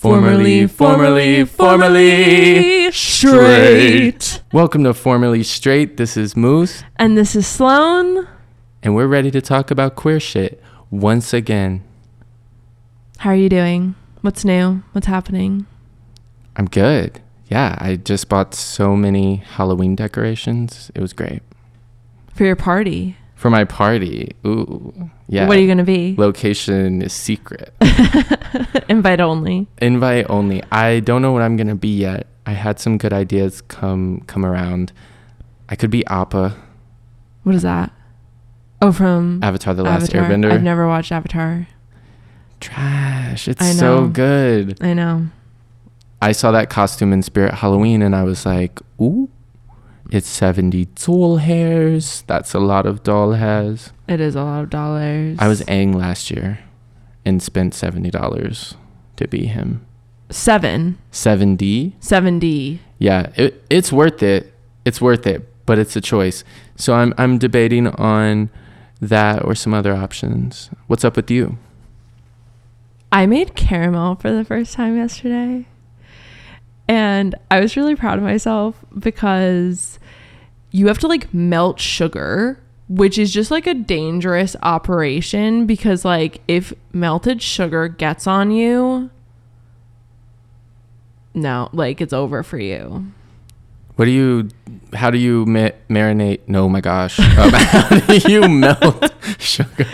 Formerly, formerly, formerly straight. Welcome to Formerly Straight. This is Moose, And this is Sloan. and we're ready to talk about queer shit once again. How are you doing? What's new? What's happening? I'm good. Yeah, I just bought so many Halloween decorations. It was great. For your party. For my party. Ooh. Yeah. What are you going to be? Location is secret. Invite only. Invite only. I don't know what I'm gonna be yet. I had some good ideas come come around. I could be Appa, What is that? Oh, from Avatar: The Last Avatar. Airbender. I've never watched Avatar. Trash. It's so good. I know. I saw that costume in Spirit Halloween and I was like, ooh, it's 70 doll hairs. That's a lot of doll hairs. It is a lot of dollars. I was Aang last year and spent $70 to be him. seven. 70? 70. Yeah, it, it's worth it. It's worth it, but it's a choice. So I'm, I'm debating on that or some other options. What's up with you? I made caramel for the first time yesterday. And I was really proud of myself because you have to like melt sugar, which is just like a dangerous operation because like if melted sugar gets on you, no, like it's over for you. What do you, how do you ma- marinate? No, my gosh. Um, how do you melt sugar?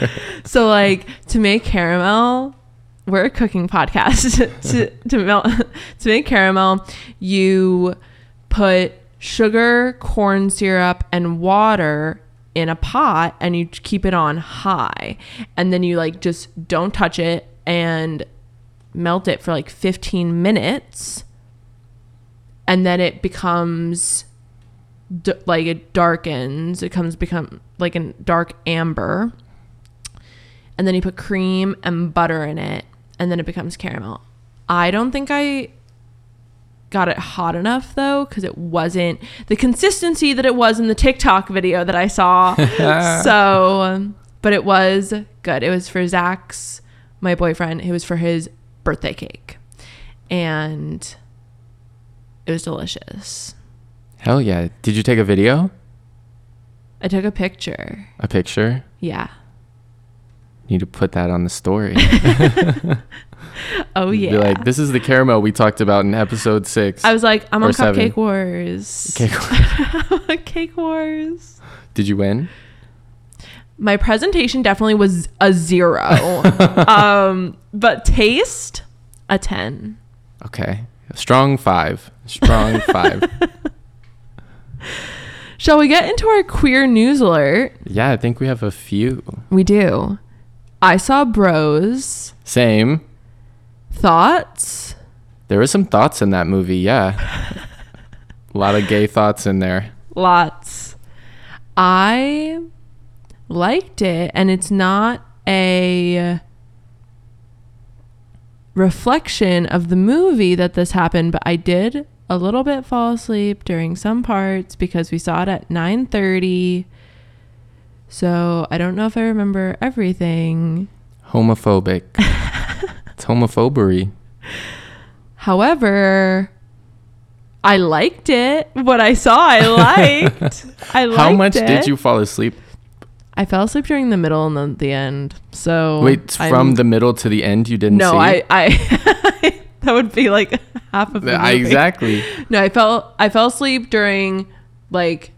So like to make caramel, we're a cooking podcast. to to melt to make caramel, you put sugar, corn syrup, and water in a pot and you keep it on high. And then you like just don't touch it and melt it for like 15 minutes. And then it becomes d- like it darkens. It comes become like a dark amber and then you put cream and butter in it and then it becomes caramel i don't think i got it hot enough though because it wasn't the consistency that it was in the tiktok video that i saw. So um, but it was good. It was for zack's my boyfriend. It was for his birthday cake. And it was delicious. Hell yeah. Did you take a video? i took a picture. A picture? yeah Need to put that on the story. oh yeah Be like, this is the caramel we talked about in episode six. i was like i'm on seven. cupcake wars Okay, cake wars. Did you win? My presentation definitely was a zero. um, but taste, a 10. Okay. Strong five. Strong five. Shall we get into our queer news alert? Yeah, I think we have a few. We do. I saw bros. Same. Thoughts? There were some thoughts in that movie, yeah. a lot of gay thoughts in there. Lots. I liked it, and it's not a reflection of the movie that this happened, but I did a little bit fall asleep during some parts because we saw it at 9:30. So, I don't know if I remember everything. Homophobic. it's homophobery. However, I liked it. What I saw, I liked. I liked How much it. did you fall asleep? I fell asleep during the middle and then the end. So Wait, from I'm- the middle to the end you didn't no, see? I I that would be like half of the I- exactly. No, I fell I fell asleep during like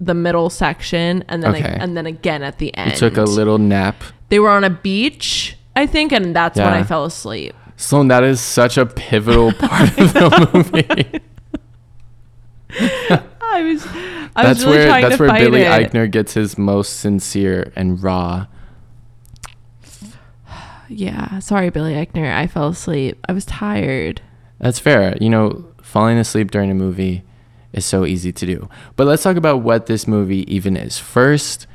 the middle section and then Okay. and then again at the end. You took a little nap. They were on a beach, I think, and that's when I fell asleep. Sloan, that is such a pivotal part of the movie. I was I that's was really where trying that's to where fight Billy it. Eichner gets his most sincere and raw. Yeah, sorry, Billy Eichner. I fell asleep. I was tired. That's fair. You know, falling asleep during a movie is so easy to do. But let's talk about what this movie even is. First,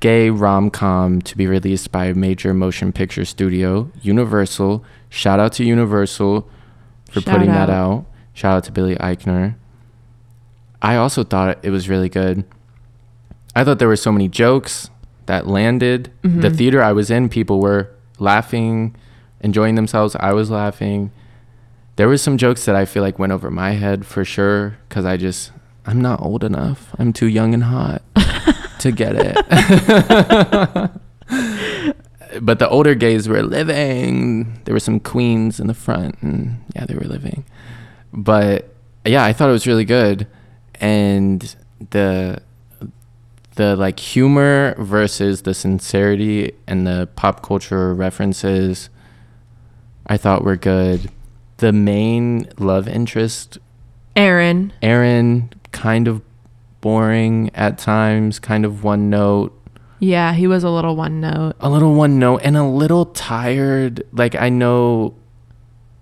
gay rom com to be released by a major motion picture studio, Universal. Shout out to Universal for Shout putting that out. out. Shout out to Billy Eichner. I also thought it was really good. I thought there were so many jokes that landed. The Mhm. theater I was in, people were laughing enjoying themselves. I was laughing. There were some jokes that I feel like went over my head for sure because I just I'm not old enough. I'm too young and hot to get it. but the older gays were living. There were some queens in the front, and yeah, they were living. But yeah, I thought it was really good, and the the like humor versus the sincerity and the pop culture references I thought were good. The main love interest, Aaron. Aaron, kind of boring at times, kind of one note, Yeah, he was a little one note. a little one note, and a little tired. Like, I know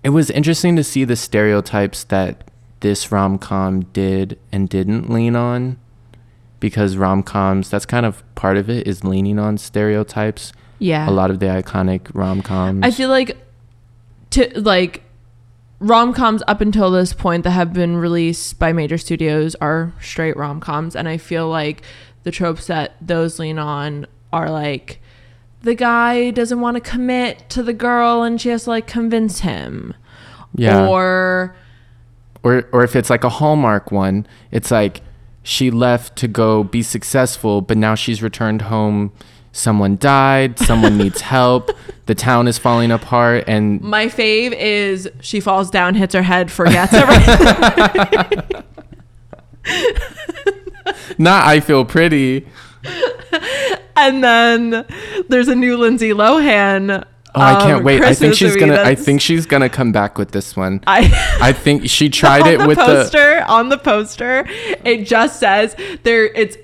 it was interesting to see the stereotypes that this rom com did and didn't lean on because rom coms, that's kind of part of it, is leaning on stereotypes. Yeah. A lot of the iconic rom coms. I feel like to like rom coms up until this point that have been released by major studios are straight rom coms, and I feel like the tropes that those lean on are like the guy doesn't want to commit to the girl and she has to like convince him. yeah. Or or or if it's like a Hallmark one, it's like she left to go be successful, but now she's returned home. Someone died. Someone needs help. The town is falling apart, and my fave is she falls down, hits her head, forgets everything. not I feel pretty. and then there's a new Lindsay Lohan. Oh, I can't um, wait. I think she's gonna. I think she's gonna come back with this one. I I think she tried it the with the. poster on the poster it just says there it's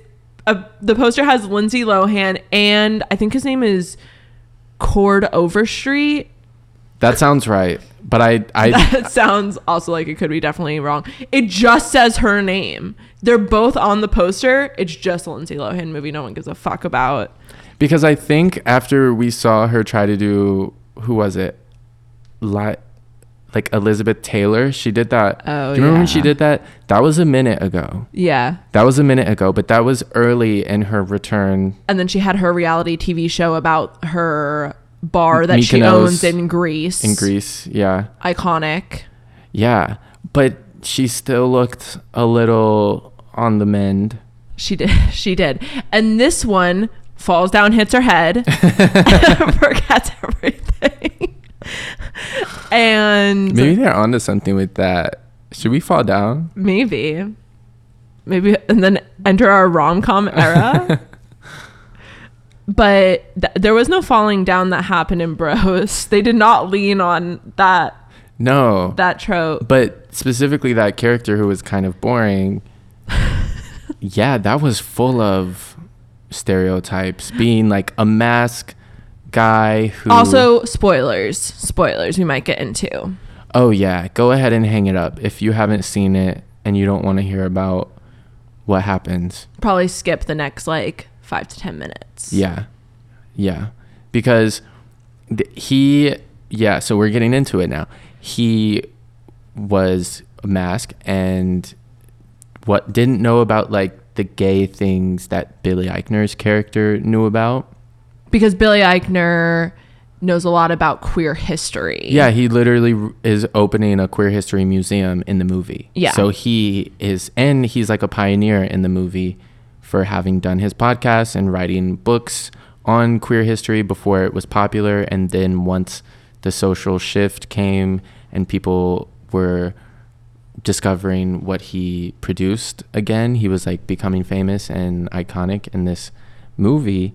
a, the poster has lindsay lohan and i think his name is chord overstreet. That sounds right, but I I that sounds also like it could be definitely wrong. It just says her name. They're both on the poster. It's just a lindsay lohan movie no one gives a fuck about. Because I think after we saw her try to do who was it, Li- like Elizabeth Taylor, she did that. Oh, do you remember when she did that? That was a minute ago. yeah That was a minute ago, but that was early in her return. and then she had her reality tv show about her bar that she owns in greece in Greece. Yeah. iconic Yeah. But she still looked a little on the mend. She did. She did. And this one falls down, hits her head, forgets everything. and Maybe they're onto something with that. Should we fall down? maybe, maybe, and then enter our rom com era. but th- there was no falling down that happened in Bros. They did not lean on that No. that trope. but specifically that character who was kind of boring. yeah, that was full of stereotypes. Being like a mask guy who Also, spoilers. Spoilers. We might get into. Oh yeah, go ahead and hang it up if you haven't seen it and you don't want to hear about what happens. Probably skip the next like five to ten minutes. Yeah. Yeah. Because th- he, yeah, so we're getting into it now. He was a mask and what didn't know about like the gay things that Billy Eichner's character knew about. Because Billy Eichner knows a lot about queer history. Yeah, he literally is opening a queer history museum in the movie. Yeah. So he is, and he's like a pioneer in the movie for having done his podcast and writing books on queer history before it was popular. And then once the social shift came and people were discovering what he produced again, he was like becoming famous and iconic in this movie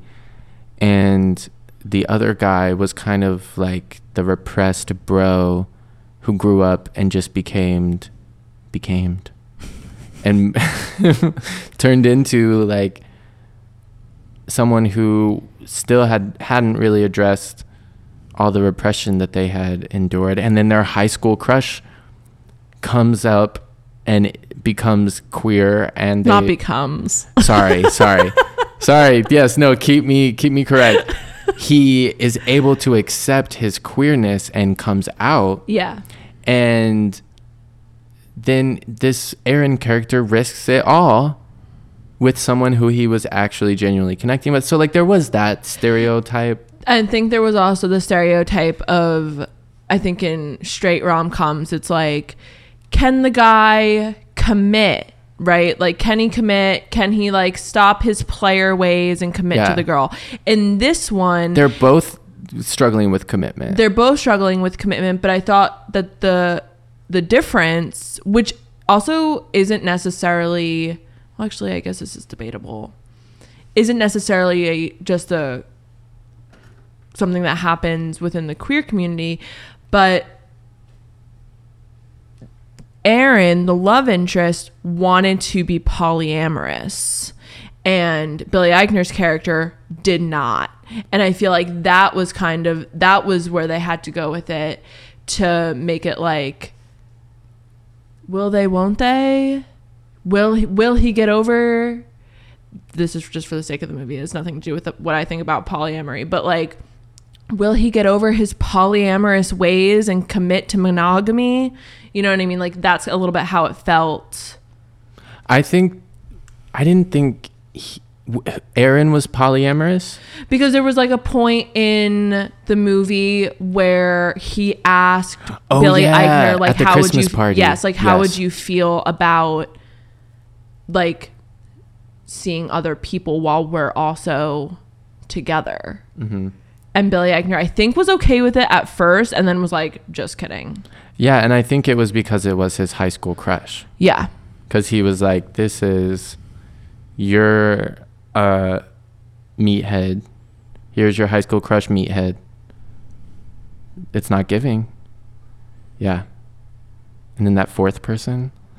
and the other guy was kind of like the repressed bro who grew up and just became became and turned into like someone who still had hadn't really addressed all the repression that they had endured. And then their high school crush comes up and becomes queer and they, Not becomes. sorry sorry sorry yes no keep me keep me correct he is able to accept his queerness and comes out Yeah. and then this aaron character risks it all with someone who he was actually genuinely connecting with so like there was that stereotype I think there was also the stereotype of I think in straight rom coms, it's like, can the guy commit? Right? Like, can he commit? Can he like stop his player ways and commit Yeah. to the girl? In this one, They're both struggling with commitment. they're both struggling with commitment but i thought that the the difference which also isn't necessarily well actually i guess this is debatable isn't necessarily a just a something that happens within the queer community but Aaron, the love interest, wanted to be polyamorous, and Billy Eichner's character did not. And I feel like that was kind of that was where they had to go with it to make it like, will they? Won't they? Will he, will he get over? This is just for the sake of the movie. It has nothing to do with what I think about polyamory, but like will he get over his polyamorous ways and commit to monogamy? You know what I mean? Like that's a little bit how it felt. I think I didn't think he, Aaron was polyamorous. Because there was like a point in the movie where he asked Oh, Billy yeah, Eichner, like, at the how would you, party. yes, like, how Yes. would you feel about like seeing other people while we're also together? hmm And Billy Eichner, I think, was okay with it at first, and then was like, just kidding. Yeah, and I think it was because it was his high school crush. Yeah, Because he was like, "This is your uh, meathead. Here's your high school crush, meathead. It's not giving." Yeah. And then that fourth person.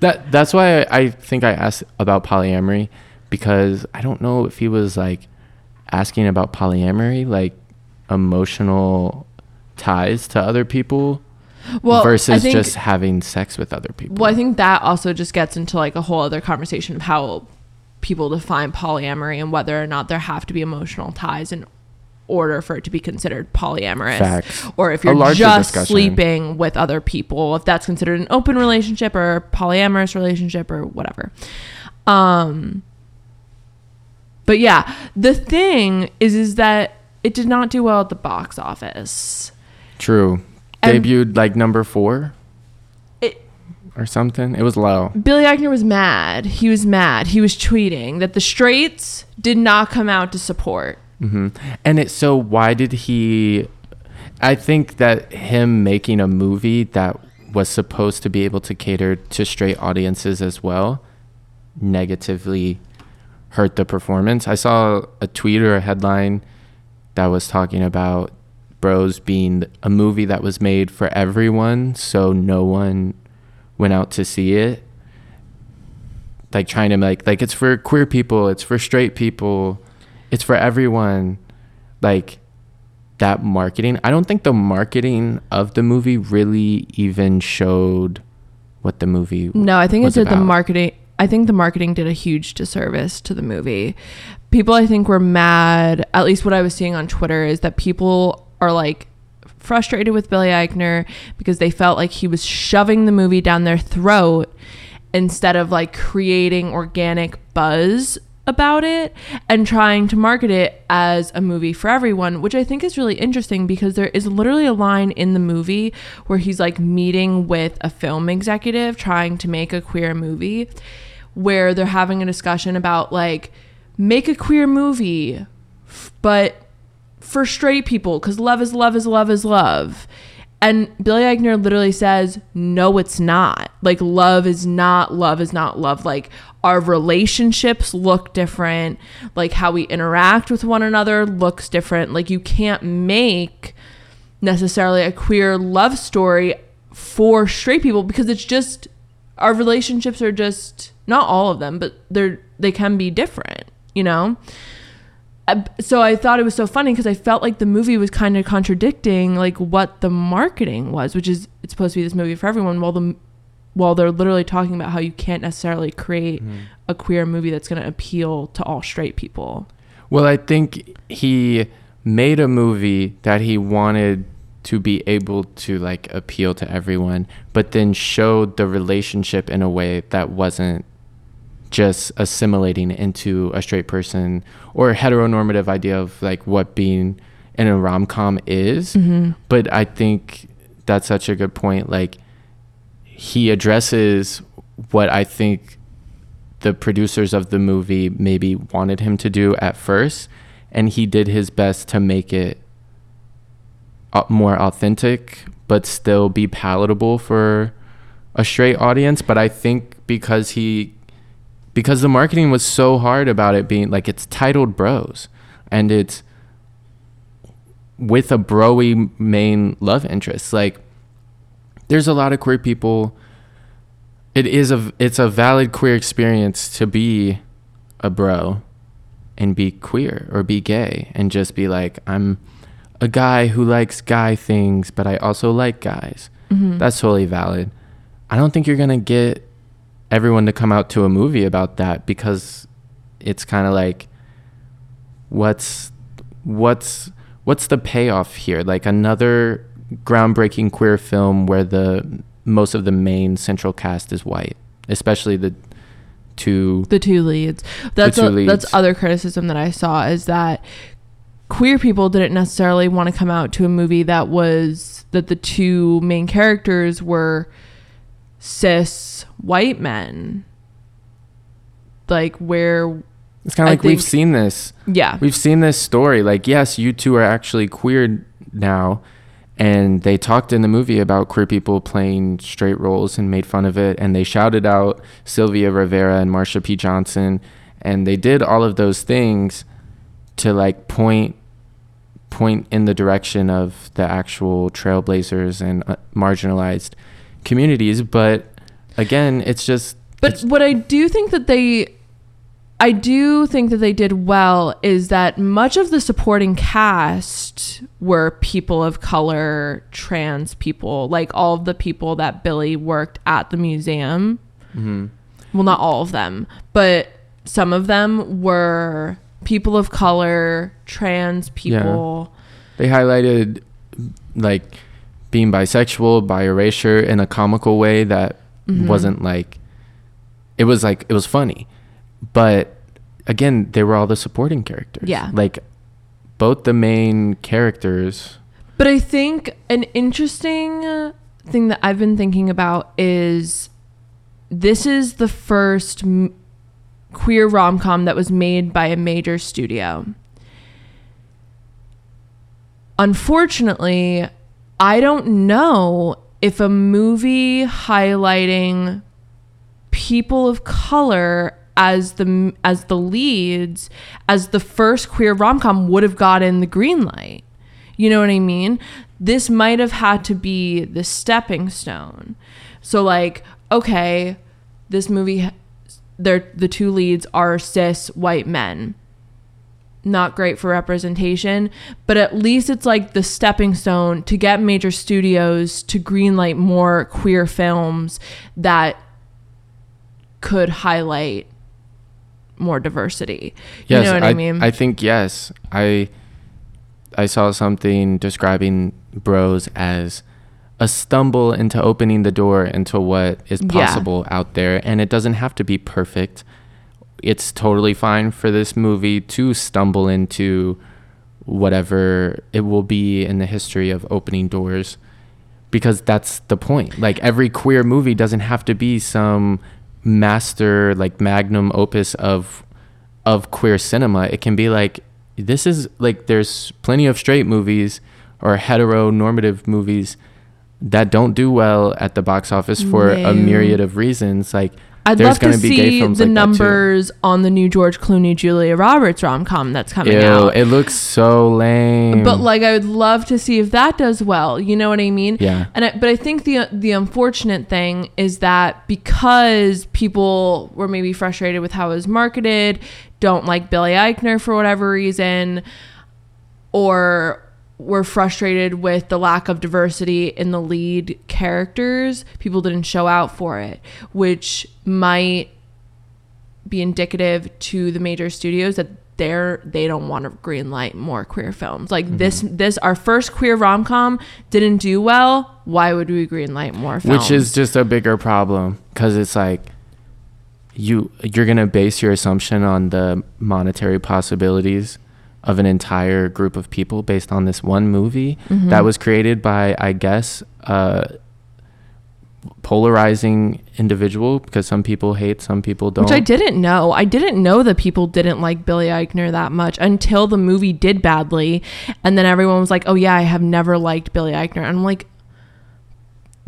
that that's why I, I think I asked about polyamory because I don't know if he was like asking about polyamory, like emotional ties to other people well, versus think- just having sex with other people. Well, I think that also just gets into like a whole other conversation of how people define polyamory and whether or not there have to be emotional ties in order for it to be considered polyamorous. Facts. Or if you're just discussion. sleeping with other people, if that's considered an open relationship or polyamorous relationship or whatever. Um but yeah, the thing is is that it did not do well at the box office. True. And- Debuted like number four It or something. It was low. Billy Eichner was mad. He was mad. He was tweeting that the straights did not come out to support. hmm And it so why did he? I think that him making a movie that was supposed to be able to cater to straight audiences as well negatively hurt the performance. I saw a tweet or a headline that was talking about Bros being a movie that was made for everyone, so no one went out to see it. Like trying to make like it's for queer people, it's for straight people, it's for everyone. Like that marketing. I don't think the marketing of the movie really even showed what the movie No, I think it did the marketing. I think the marketing did a huge disservice to the movie. People, I think, were mad. At least what I was seeing on Twitter is that people are like frustrated with Billy Eichner because they felt like he was shoving the movie down their throat instead of like creating organic buzz about it and trying to market it as a movie for everyone, which I think is really interesting because there is literally a line in the movie where he's like meeting with a film executive trying to make a queer movie where they're having a discussion about like make a queer movie but for straight people because love is love is love is love. And Billy Eichner literally says, no, it's not. Like, love is not, love is not love. Like, our relationships look different. Like, how we interact with one another looks different. Like, you can't make necessarily a queer love story for straight people because it's just, our relationships are just, not all of them, but they're, they can be different, you know? Uh, so I thought it was so funny because I felt like the movie was kind of contradicting like what the marketing was, which is it's supposed to be this movie for everyone. While the while they're literally talking about how you can't necessarily create a queer movie that's going to appeal to all straight people. Well, I think he made a movie that he wanted to be able to like appeal to everyone, but then showed the relationship in a way that wasn't just assimilating into a straight person or a heteronormative idea of like what being in a rom-com is. Mm-hmm. but i think that's such a good point. Like he addresses what i think the producers of the movie maybe wanted him to do at first and he did his best to make it more authentic but still be palatable for a straight audience. But i think because he because the marketing was so hard about it being like it's titled bros and it's with a broy main love interest. Like there's a lot of queer people. It is a it's a valid queer experience to be a bro and be queer or be gay and just be like i'm a guy who likes guy things but i also like guys. Mm-hmm. that's totally valid. I don't think you're gonna get everyone to come out to a movie about that because it's kind of like what's what's what's the payoff here like another groundbreaking queer film where the most of the main central cast is white especially the two the two leads. That's two a, leads. that's other criticism that I saw is that queer people didn't necessarily want to come out to a movie that was that the two main characters were cis white men. Like where it's kind of like we've seen this yeah. We've seen this story. Like, yes, you two are actually queer now. And they talked in the movie about queer people playing straight roles and made fun of it. And they shouted out Sylvia Rivera and Marsha P. Johnson. And they did all of those things to like point point in the direction of the actual trailblazers and uh, marginalized communities. But again, it's just But what I do think that they I do think that they did well is that much of the supporting cast were people of color, trans people, like all of the people that Billy worked at the museum. mhm. Well, not all of them, but some of them were people of color, trans people. they highlighted like being bisexual by erasure in a comical way that Mhm. wasn't like it was like it was funny but again they were all the supporting characters Yeah. like both the main characters But I think an interesting thing that I've been thinking about is this is the first m- queer rom com that was made by a major studio. Unfortunately, I don't know if a movie highlighting people of color as the as the leads as the first queer rom-com would have gotten the green light. You know what I mean? This might have had to be the stepping stone. So like, okay, this movie they're the two leads are cis white men. Not great for representation, but at least it's like the stepping stone to get major studios to greenlight more queer films that could highlight more diversity. yes you know what I, mean? i think yes i i saw something describing bros as a stumble into opening the door into what is Yeah. possible out there and it doesn't have to be perfect it's totally fine for this movie to stumble into whatever it will be in the history of opening doors because that's the point. Like every queer movie doesn't have to be some master like magnum opus of of queer cinema. It can be like this is like there's plenty of straight movies or heteronormative movies that don't do well at the box office for a myriad of reasons. Like I'd there's love to see the like numbers on the new George Clooney Julia Roberts rom com that's coming Ew, out. it looks so lame But like, I would love to see if that does well. You know what I mean? Yeah. And I, but I think the the unfortunate thing is that because people were maybe frustrated with how it was marketed, don't like Billy Eichner for whatever reason, or were frustrated with the lack of diversity in the lead characters, people didn't show out for it, which might be indicative to the major studios that they're they don't want to green light more queer films. Like Mm-hmm. this this our first queer rom com didn't do well. Why would we green light more films? which is just a bigger problem because it's like you you're gonna base your assumption on the monetary possibilities of an entire group of people based on this one movie Mhm. that was created by, I guess, uh, polarizing individual because some people hate, some people don't. Which I didn't know. I didn't know that people didn't like Billy Eichner that much until the movie did badly. And then everyone was like, oh, yeah, I have never liked Billy Eichner. And I'm like,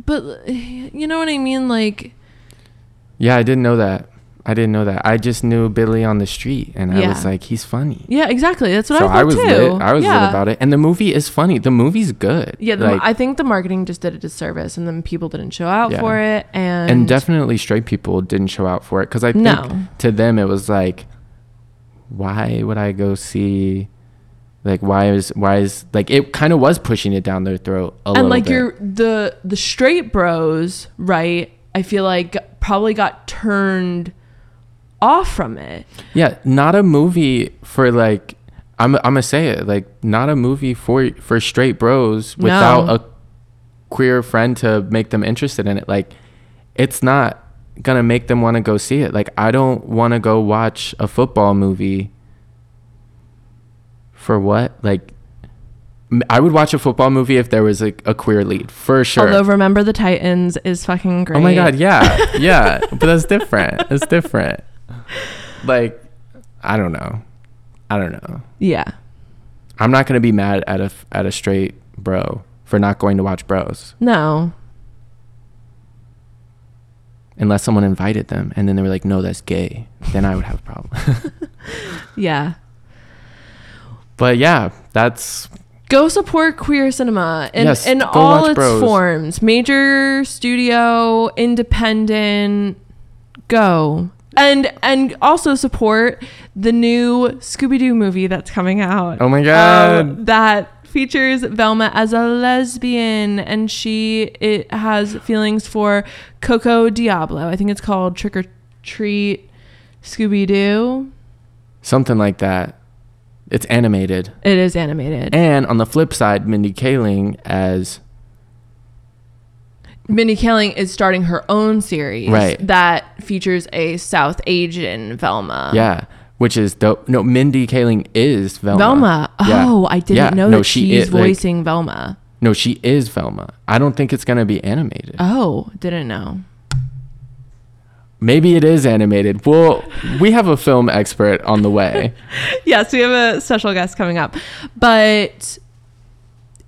but you know what I mean? Like, Yeah, I didn't know that. I didn't know that. I just knew Billy on the street, and I was like, he's funny. yeah, exactly. That's what so I thought too. So I was too. lit. I was yeah. lit about it, and the movie is funny. The movie's good. Yeah, the, like, I think the marketing just did a disservice, and then people didn't show out Yeah. for it, and and definitely straight people didn't show out for it because I think No. to them it was like, why would I go see? Like why is why is like it kind of was pushing it down their throat a and little like bit. your the the straight bros, right? I feel like probably got turned off from it. Yeah, not a movie for like I'm I'm gonna say it like not a movie for for straight bros without No. a queer friend to make them interested in it. Like it's not gonna make them want to go see it. Like I don't want to go watch a football movie for what? Like I would watch a football movie if there was a, a queer lead for sure. Although Remember the Titans is fucking great. Oh my god, yeah, yeah, but that's different. It's different. Like, I don't know. I don't know. Yeah. I'm not gonna be mad at a at a straight bro for not going to watch Bros No. unless someone invited them and then they were like, no, that's gay. Then I would have a problem. Yeah. but yeah, that's Go support queer cinema in, Yes, in all its Bros. forms. Major, studio, independent. Go. And and also support the new Scooby Doo movie that's coming out. oh my god. Um, that features Velma as a lesbian, and she it has feelings for Coco Diablo. I think it's called Trick or Treat Scooby Doo. Something like that. It's animated. It is animated. And on the flip side, Mindy Kaling as Mindy Kaling is starting her own series Right. that features a South Asian Velma. yeah, which is dope. No, Mindy Kaling is Velma. Velma. Yeah. Oh, I didn't Yeah. know No, that she she's is, like- voicing Velma. No, she is Velma. I don't think it's gonna be animated. Oh, didn't know. Maybe it is animated. Well, we have a film expert on the way. yes, we have a special guest coming up. But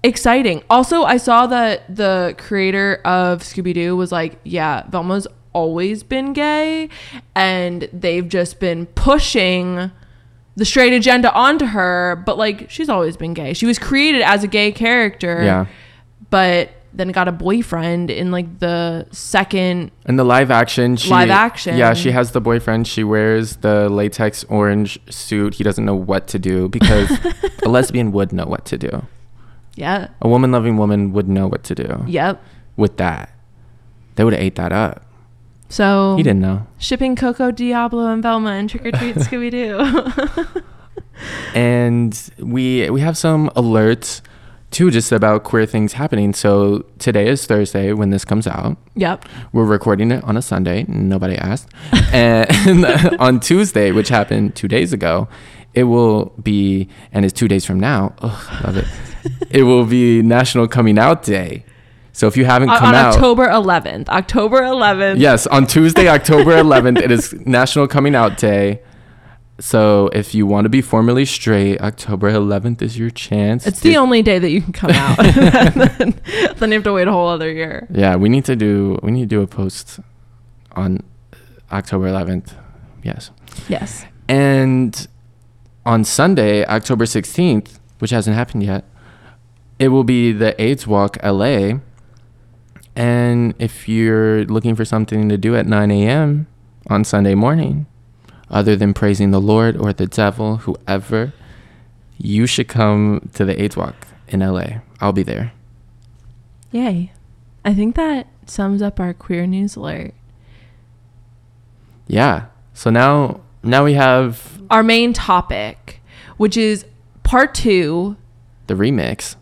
exciting. Also, I saw that the creator of Scooby Doo was like, yeah, Velma's always been gay, and they've just been pushing the straight agenda onto her, but like she's always been gay. She was created as a gay character, Yeah. but then got a boyfriend in like the second In the live action, she, Live action. Yeah, she has the boyfriend. She wears the latex orange suit. He doesn't know what to do because a lesbian would know what to do. Yeah A woman loving woman would know what to do yep with that. They would have ate that up. so He didn't know. shipping Coco Diablo and Velma and Trick or Treat Scooby Doo. and we we have some alerts too just about queer things happening so today is thursday when this comes out yep. we're recording it on a sunday nobody asked and on tuesday which happened two days ago it will be and it's two days from now ugh, love it it will be national coming out day so if you haven't On, come on out October 11th. October 11th. Yes, on Tuesday, October 11th, it is National Coming Out Day. So if you want to be formally straight, October 11th is your chance. It's to- the only day that you can come out. then, then you have to wait a whole other year. Yeah, we need to do we need to do a post on October 11th. Yes. Yes. And on Sunday, October 16th, which hasn't happened yet, it will be the AIDS Walk LA. And if you're looking for something to do at 9 a.m. on Sunday morning, other than praising the Lord or the devil, whoever, you should come to the AIDS Walk in LA. I'll be there. Yay. I think that sums up our queer news alert. Yeah. So now now we have Our main topic, which is part two the remix.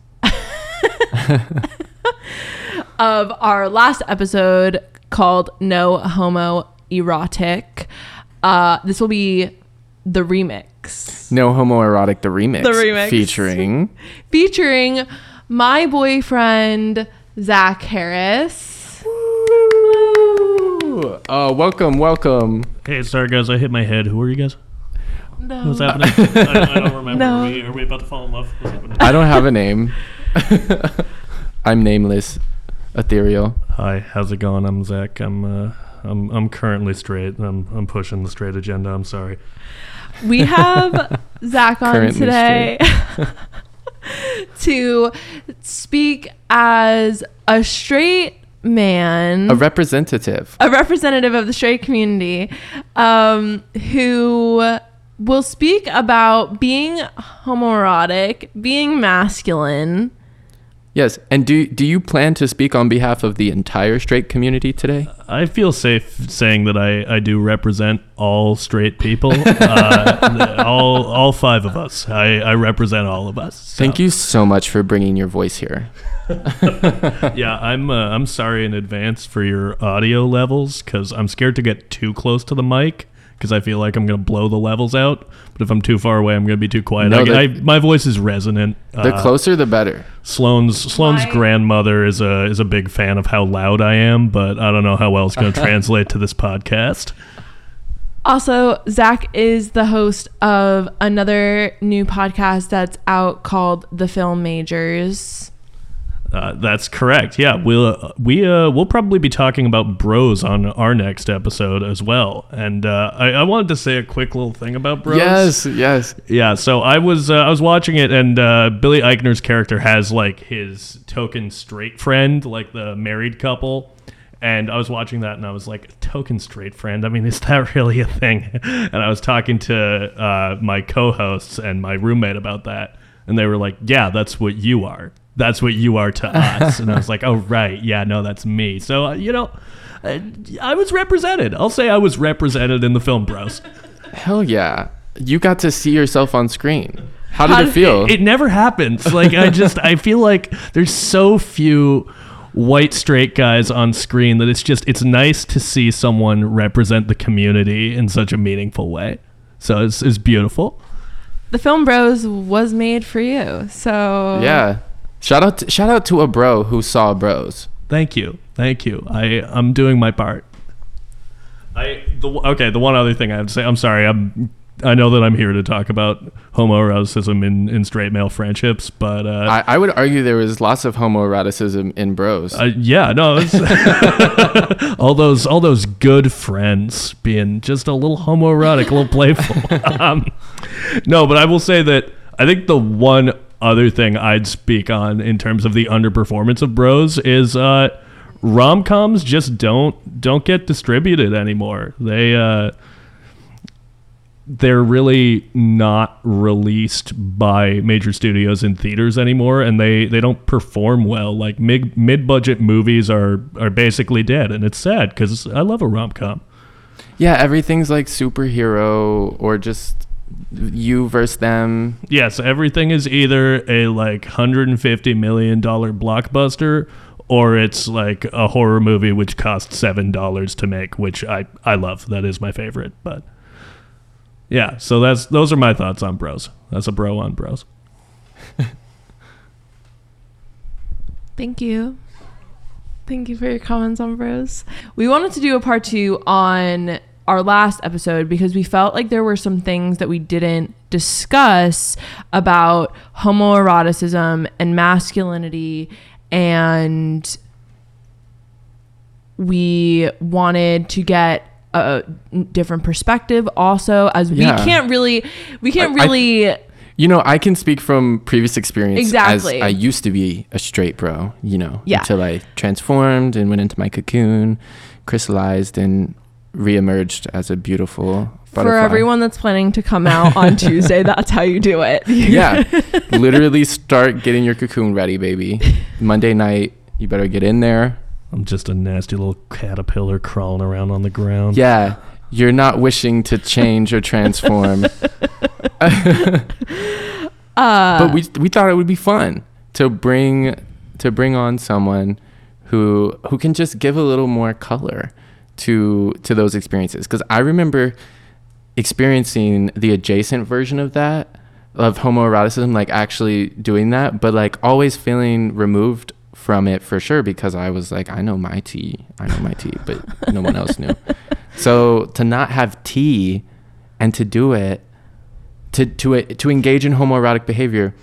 of our last episode called No Homo Erotic. Uh, this will be the remix remix. No homoerotic the remix. The remix. featuring Featuring my boyfriend, Zack Harris. Ooh. Uh, welcome, welcome. Hey, sorry guys, I hit my head. Who are you guys? No. What's happening? I, I don't remember. No. Are, we, are we about to fall in love? What's happening? I don't have a name. I'm nameless, ethereal. Hi, how's it going? I'm Zack. I'm uh, I'm I'm currently straight. I'm I'm pushing the straight agenda. I'm sorry. We have Zack on Currently today to speak as a straight man, A representative. a representative of the straight community, um, who will speak about being homoerotic, being masculine. Yes. And do do you plan to speak on behalf of the entire straight community today? I feel safe saying that I, I do represent all straight people. uh, all all five of us. I, I represent all of us. So, Thank you so much for bringing your voice here. Yeah, I'm uh, I'm sorry in advance for your audio levels because I'm scared to get too close to the mic because I feel like I'm gonna blow the levels out. But if I'm too far away, I'm gonna be too quiet. No, I, the- I, my voice is resonant. The Uh, closer, the better. Sloan's Sloan's My- grandmother is a is a big fan of how loud I am, but I don't know how well it's gonna translate to this podcast. Also, Zack is the host of another new podcast that's out called The Film Majors. Uh, that's correct. Yeah, we'll uh, we uh, we'll probably be talking about bros on our next episode as well. And uh, I, I wanted to say a quick little thing about bros. Yes, yes. Yeah, so I was uh, I was watching it, and uh, Billy Eichner's character has like his token straight friend, like the married couple. And I was watching that, and I was like, token straight friend. I mean, is that really a thing? And I was talking to uh, my co-hosts and my roommate about that, and they were like, "Yeah, that's what you are. That's what you are to us." and I was like, "Oh right, yeah, no, that's me." So uh, you know, I, I was represented. I'll say I was represented in the film, bros. Hell yeah. You got to see yourself on screen. How did How it did- feel? it never happens. Like I just I feel like there's so few white straight guys on screen that it's just it's nice to see someone represent the community in such a meaningful way. So it's, it's beautiful. The Film Bros was made for you. So yeah. Shout out to, shout out to a bro who saw bros. Thank you, thank you. I I'm doing my part. I the okay. The one other thing I have to say. I'm sorry. I'm I know that I'm here to talk about homoeroticism in, in straight male friendships, but uh, I, I would argue there was lots of homoeroticism in bros. Uh, yeah, no, all those all those good friends being just a little homoerotic, a little playful. um, no, but I will say that I think the one other thing I'd speak on in terms of the underperformance of Bros is uh, rom coms just don't don't get distributed anymore. They uh, they're really not released by major studios in theaters anymore and they, they don't perform well like mid mid budget movies are are basically dead and it's sad because I love a rom com yeah, everything's like superhero or just you versus them. yes everything is either a like 150 million dollar blockbuster or it's like a horror movie which costs seven dollars to make which I I love that is my favorite but yeah so that's those are my thoughts on bros that's a bro on bros Thank you. Thank you for your comments on Bros. We wanted to do a part two on our last episode because we felt like there were some things that we didn't discuss about homoeroticism and masculinity and we wanted to get a different perspective also as we Yeah. can't really we can't I- I- really You know, I can speak from previous experience. Exactly. As I used to be a straight bro, you know, Yeah. until I transformed and went into my cocoon, crystallized, and reemerged as a beautiful for everyone that's planning to come out on Tuesday, that's how you do it. yeah, literally start getting your cocoon ready, baby. Monday night, you better get in there. I'm just a nasty little caterpillar crawling around on the ground. Yeah, you're not wishing to change or transform. Uh, but we we thought it would be fun to bring to bring on someone who who can just give a little more color to to those experiences because I remember experiencing the adjacent version of that of homoeroticism, like actually doing that, but like always feeling removed from it for sure because I was like, I know my tea, I know my tea, but no one else knew. So to not have tea and to do it, to to to engage in homoerotic behavior,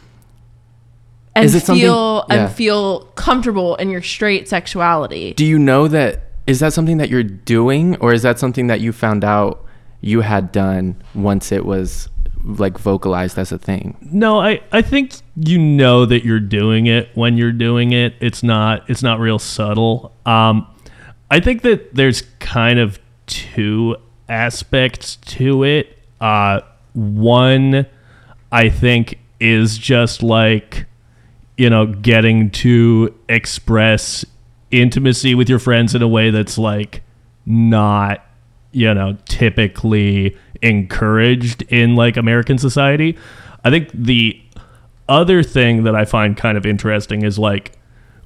and Is it feel yeah. and feel comfortable in your straight sexuality. do you know that is that something that you're doing or is that something that you found out you had done once it was like vocalized as a thing? No, I, I think you know that you're doing it when you're doing it. It's not it's not real subtle. Um, I think that there's kind of two aspects to it. Uh, one, I think, is just like you know getting to express intimacy with your friends in a way that's like not you know typically encouraged in like American society. I think the other thing that I find kind of interesting is like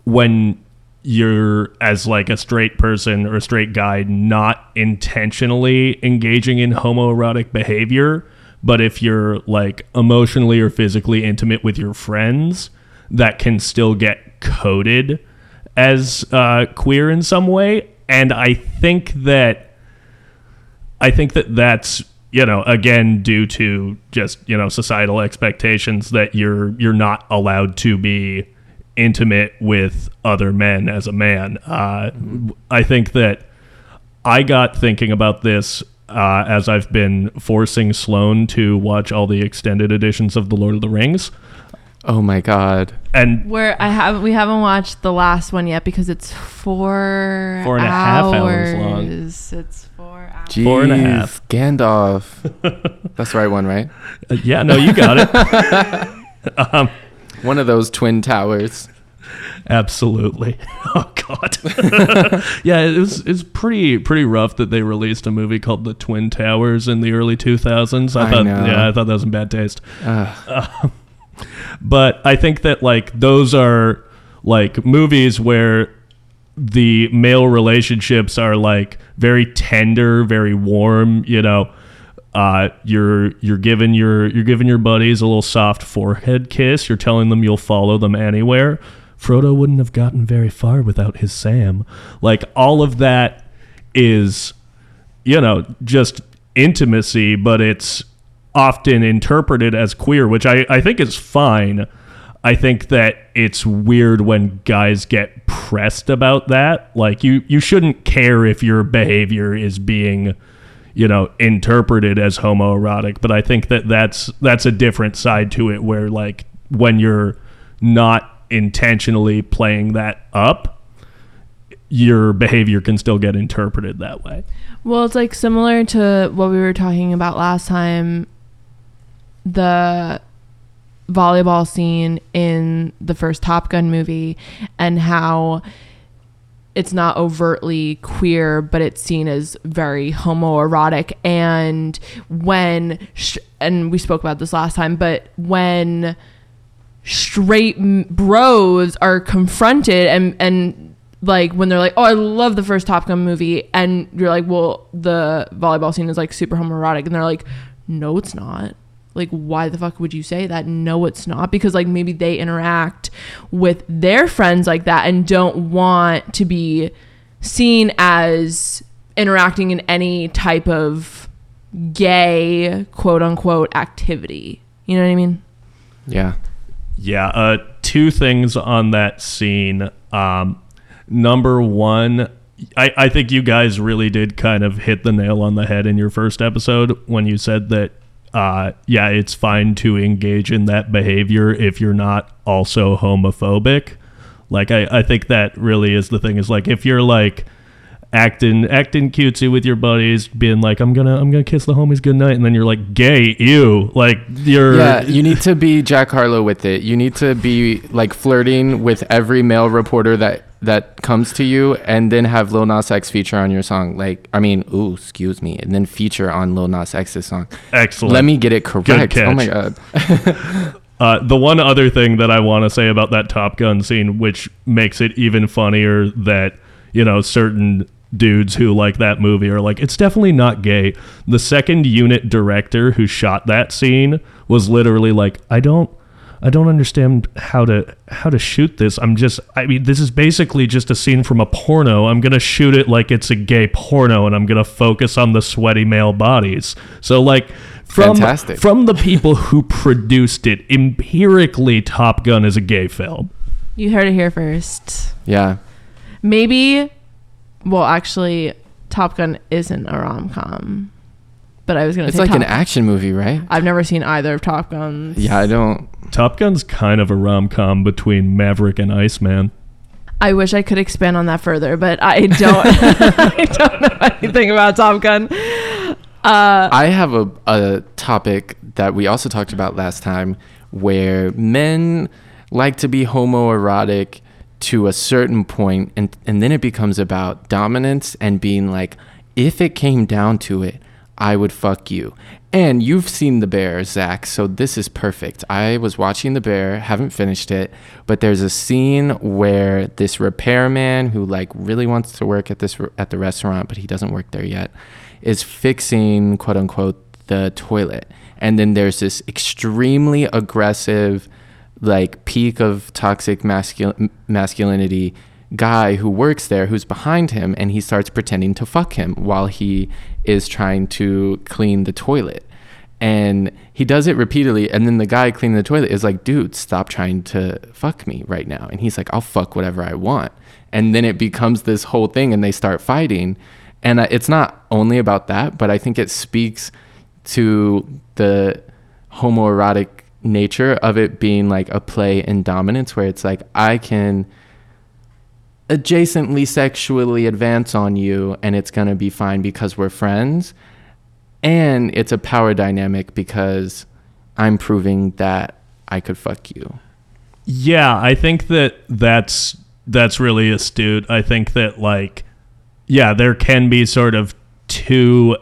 when you're as like a straight person or a straight guy not intentionally engaging in homoerotic behavior but if you're like emotionally or physically intimate with your friends that can still get coded as uh, queer in some way and i think that I think that that's you know again due to just you know societal expectations that you're you're not allowed to be intimate with other men as a man. Uh, I think that I got thinking about this uh, as I've been forcing Sloan to watch all the extended editions of The Lord of the Rings, Oh my god. and Where I haven't we haven't watched the last one yet because it's four Four and a half hours long. It's four hours. Jeez, Four and a half. Gandalf. That's the right one, right? uh, yeah, no, you got it. um, One of those twin towers. Absolutely. Oh God. yeah, it was it's pretty pretty rough that they released a movie called The Twin Towers in the early 2000s. I, I thought know. yeah, I thought that was in bad taste. Ugh. But I think that like those are like movies where the male relationships are like very tender, very warm, you know. Uh, you're you're giving your you're giving your buddies a little soft forehead kiss. You're telling them you'll follow them anywhere. Frodo wouldn't have gotten very far without his Sam. Like all of that is, you know, just intimacy, but it's often interpreted as queer, which I, I think is fine. I think that it's weird when guys get pressed about that. Like you you shouldn't care if your behavior is being you know interpreted as homoerotic, but I think that that's that's a different side to it where like when you're not intentionally playing that up, your behavior can still get interpreted that way. Well, it's like similar to what we were talking about last time the volleyball scene in the first Top Gun movie and how it's not overtly queer, but it's seen as very homoerotic. And when, sh- and we spoke about this last time, but when straight bros are confronted and, and like when they're like, oh, I love the first Top Gun movie, and you're like, well, the volleyball scene is like super homoerotic, and they're like, no, it's not. Like, why the fuck would you say that? No, it's not. Because, like, maybe they interact with their friends like that and don't want to be seen as interacting in any type of gay, quote unquote, activity. You know what I mean? Yeah. Yeah, uh, two things on that scene. Um, number one, I, I think you guys really did kind of hit the nail on the head in your first episode when you said that, uh, yeah, it's fine to engage in that behavior if you're not also homophobic. Like, I, I think that really is the thing is like, if you're like, acting acting cutesy with your buddies being like i'm gonna i'm gonna kiss the homies goodnight and then you're like gay ew like you're Yeah, you need to be Jack Harlow with it. You need to be like flirting with every male reporter that that comes to you, and then have Lil Nas X feature on your song. Like, I mean, ooh, excuse me, and then feature on Lil Nas X's song. excellent Let me get it correct. Oh my god. Uh, the one other thing that I want to say about that Top Gun scene, which makes it even funnier that you know certain dudes who like that movie are like, it's definitely not gay. The second unit director who shot that scene was literally like, I don't. I don't understand how to how to shoot this. I'm just I mean this is basically just a scene from a porno. I'm going to shoot it like it's a gay porno and I'm going to focus on the sweaty male bodies. So like from Fantastic. from the people who produced it, empirically Top Gun is a gay film. You heard it here first. Yeah. Maybe, well, actually, Top Gun isn't a rom com. But I was gonna It's like Top- an action movie, right? I've never seen either of Top Guns. Yeah, I don't. Top Gun's kind of a rom-com between Maverick and Iceman. I wish I could expand on that further, but I don't. I don't know anything about Top Gun. Uh, I have a, a topic that we also talked about last time where men like to be homoerotic to a certain point and, and then it becomes about dominance and being like, if it came down to it, I would fuck you. And you've seen The Bear, Zack, so this is perfect. I was watching The Bear, haven't finished it, but there's a scene where this repairman who like really wants to work at this at the restaurant, but he doesn't work there yet, is fixing quote unquote the toilet. And then there's this extremely aggressive like peak of toxic mascul- masculinity guy who works there who's behind him and he starts pretending to fuck him while he is trying to clean the toilet. And he does it repeatedly and then the guy cleaning the toilet is like dude stop trying to fuck me right now. And he's like i'll fuck whatever i want. And then it becomes this whole thing and they start fighting. And it's not only about that but i think it speaks to the homoerotic nature of it being like a play in dominance where it's like I can adjacently sexually advance on you and it's going to be fine because we're friends and it's a power dynamic because I'm proving that I could fuck you. Yeah, I think that that's that's really astute. I think that like yeah, there can be sort of two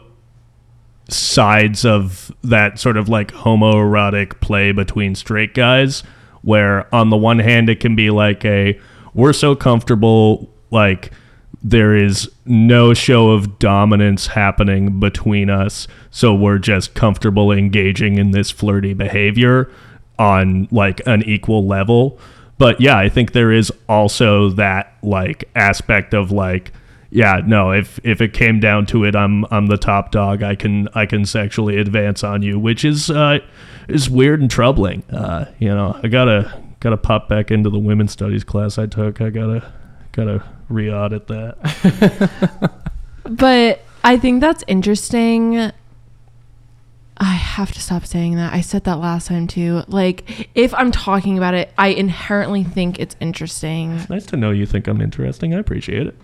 sides of that sort of like homoerotic play between straight guys where on the one hand it can be like a we're so comfortable like there is no show of dominance happening between us so we're just comfortable engaging in this flirty behavior on like an equal level. But yeah i think there is also that like aspect of like yeah no if if it came down to it i'm i'm the top dog. I can i can sexually advance on you which is uh is weird and troubling. Uh you know i gotta gotta pop back into the women's studies class i took i gotta gotta re-audit that but I think that's interesting. I have to stop saying that. I said that last time too. Like, if I'm talking about it, I inherently think it's interesting. nice to know you think i'm interesting i appreciate it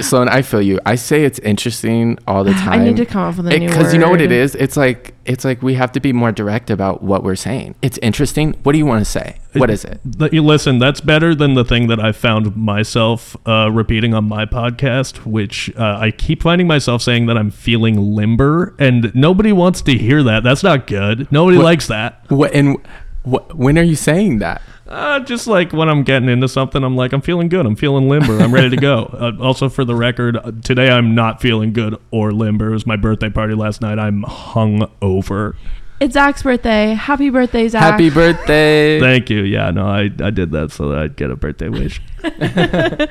Sloan, I feel you. I say it's interesting all the time. I need to come up with a new word. because you know what it is. It's like it's like we have to be more direct about what we're saying. It's interesting. What do you want to say? What is it? Th- listen that's better than the thing that i found myself uh, repeating on my podcast which uh, i keep finding myself saying that i'm feeling limber and nobody wants to hear that that's not good nobody What- likes that What and what? When are you saying that? Uh, just like when i'm getting into something i'm like i'm feeling good. I'm feeling limber. I'm ready to go. Uh, also for the record uh, today i'm not feeling good or limber. It was my birthday party last night. I'm hung over. It's Zack's birthday. Happy birthday, Zack. Happy birthday! thank you. Yeah no i, I did that so that i'd get a birthday wish.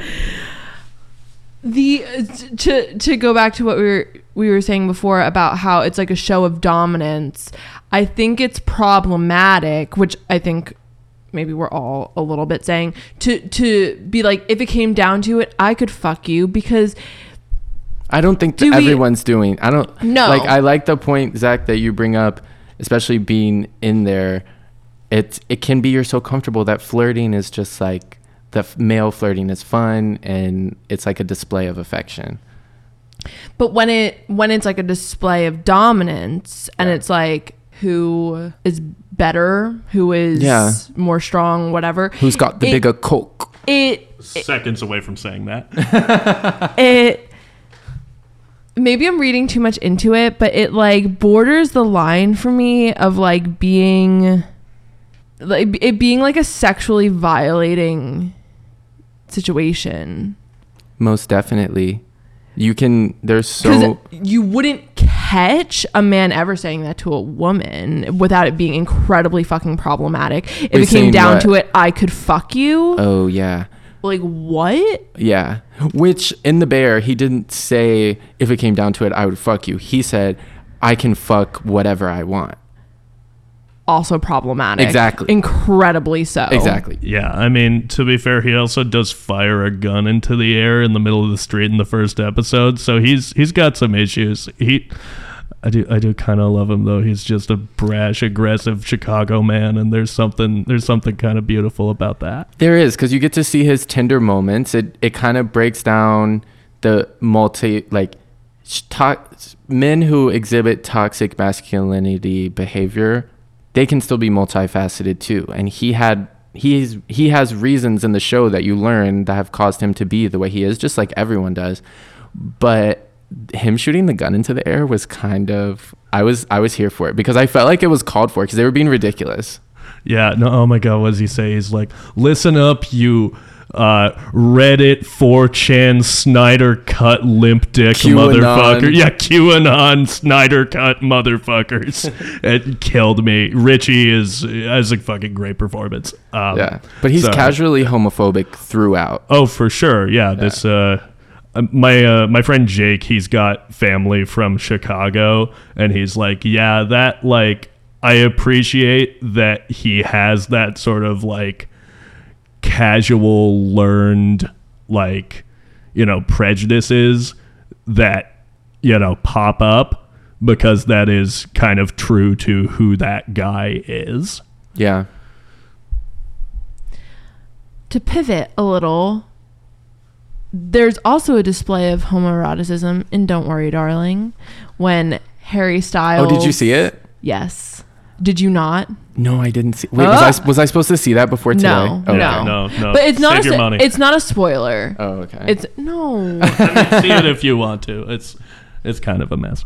The to to go back to what we were we were saying before about how it's like a show of dominance i think it's problematic which i think maybe we're all a little bit saying to to be like if it came down to it i could fuck you because I don't think Do we- everyone's doing. I don't. No. Like I like the point Zack that you bring up, especially being in there. It it can be you're so comfortable that flirting is just like the male flirting is fun and it's like a display of affection. but when it when it's like a display of dominance and it's like who is better who is Yeah. more strong whatever Who's got the It- bigger coke? it seconds away from saying that it maybe I'm reading too much into it, but it like borders the line for me of like being like it being like a sexually violating situation. most definitely. You can. There's so. you wouldn't catch a man ever saying that to a woman without it being incredibly fucking problematic. If Wait, it came down what? to it, I could fuck you. Oh yeah. like what? Yeah. Which in the bear, he didn't say if it came down to it, I would fuck you. He said, I can fuck whatever I want. Also problematic. Exactly. Incredibly so. Exactly. Yeah, I mean, to be fair, he also does fire a gun into the air in the middle of the street in the first episode, so he's he's got some issues. He I do I do kind of love him though. He's just a brash, aggressive Chicago man and there's something there's something kind of beautiful about that. There is because you get to see his tender moments. It it kind of breaks down the multi like to- men who exhibit toxic masculinity behavior. They can still be multifaceted too, and he had he's he has reasons in the show that you learn that have caused him to be the way he is, just like everyone does. But him shooting the gun into the air was kind of I was I was here for it because I felt like it was called for because they were being ridiculous. Yeah, no, oh my god, what does he say? He's like, "Listen up, you uh, Reddit 4chan Snyder cut limp dick QAnon. motherfucker." Yeah, QAnon Snyder cut motherfuckers. it killed me. Richie is as a fucking great performance. Um, Yeah, but he's so- casually homophobic throughout. Oh, for sure. Yeah, this uh uh, my uh, my friend Jake, he's got family from Chicago and he's like, "Yeah, that like I appreciate that he has that sort of like casual learned like, you know, prejudices that you know pop up because that is kind of true to who that guy is." Yeah. To pivot a little, there's also a display of homoeroticism in Don't Worry, Darling when Harry Styles. Oh, did you see it? Yes. Did you not? No, I didn't see. Wait, was. I was I supposed to see that before today? No, Okay. no. No, no. But it's not Save a, your money. it's not a spoiler. Oh, okay. It's no. see it if you want to. It's it's kind of a mess.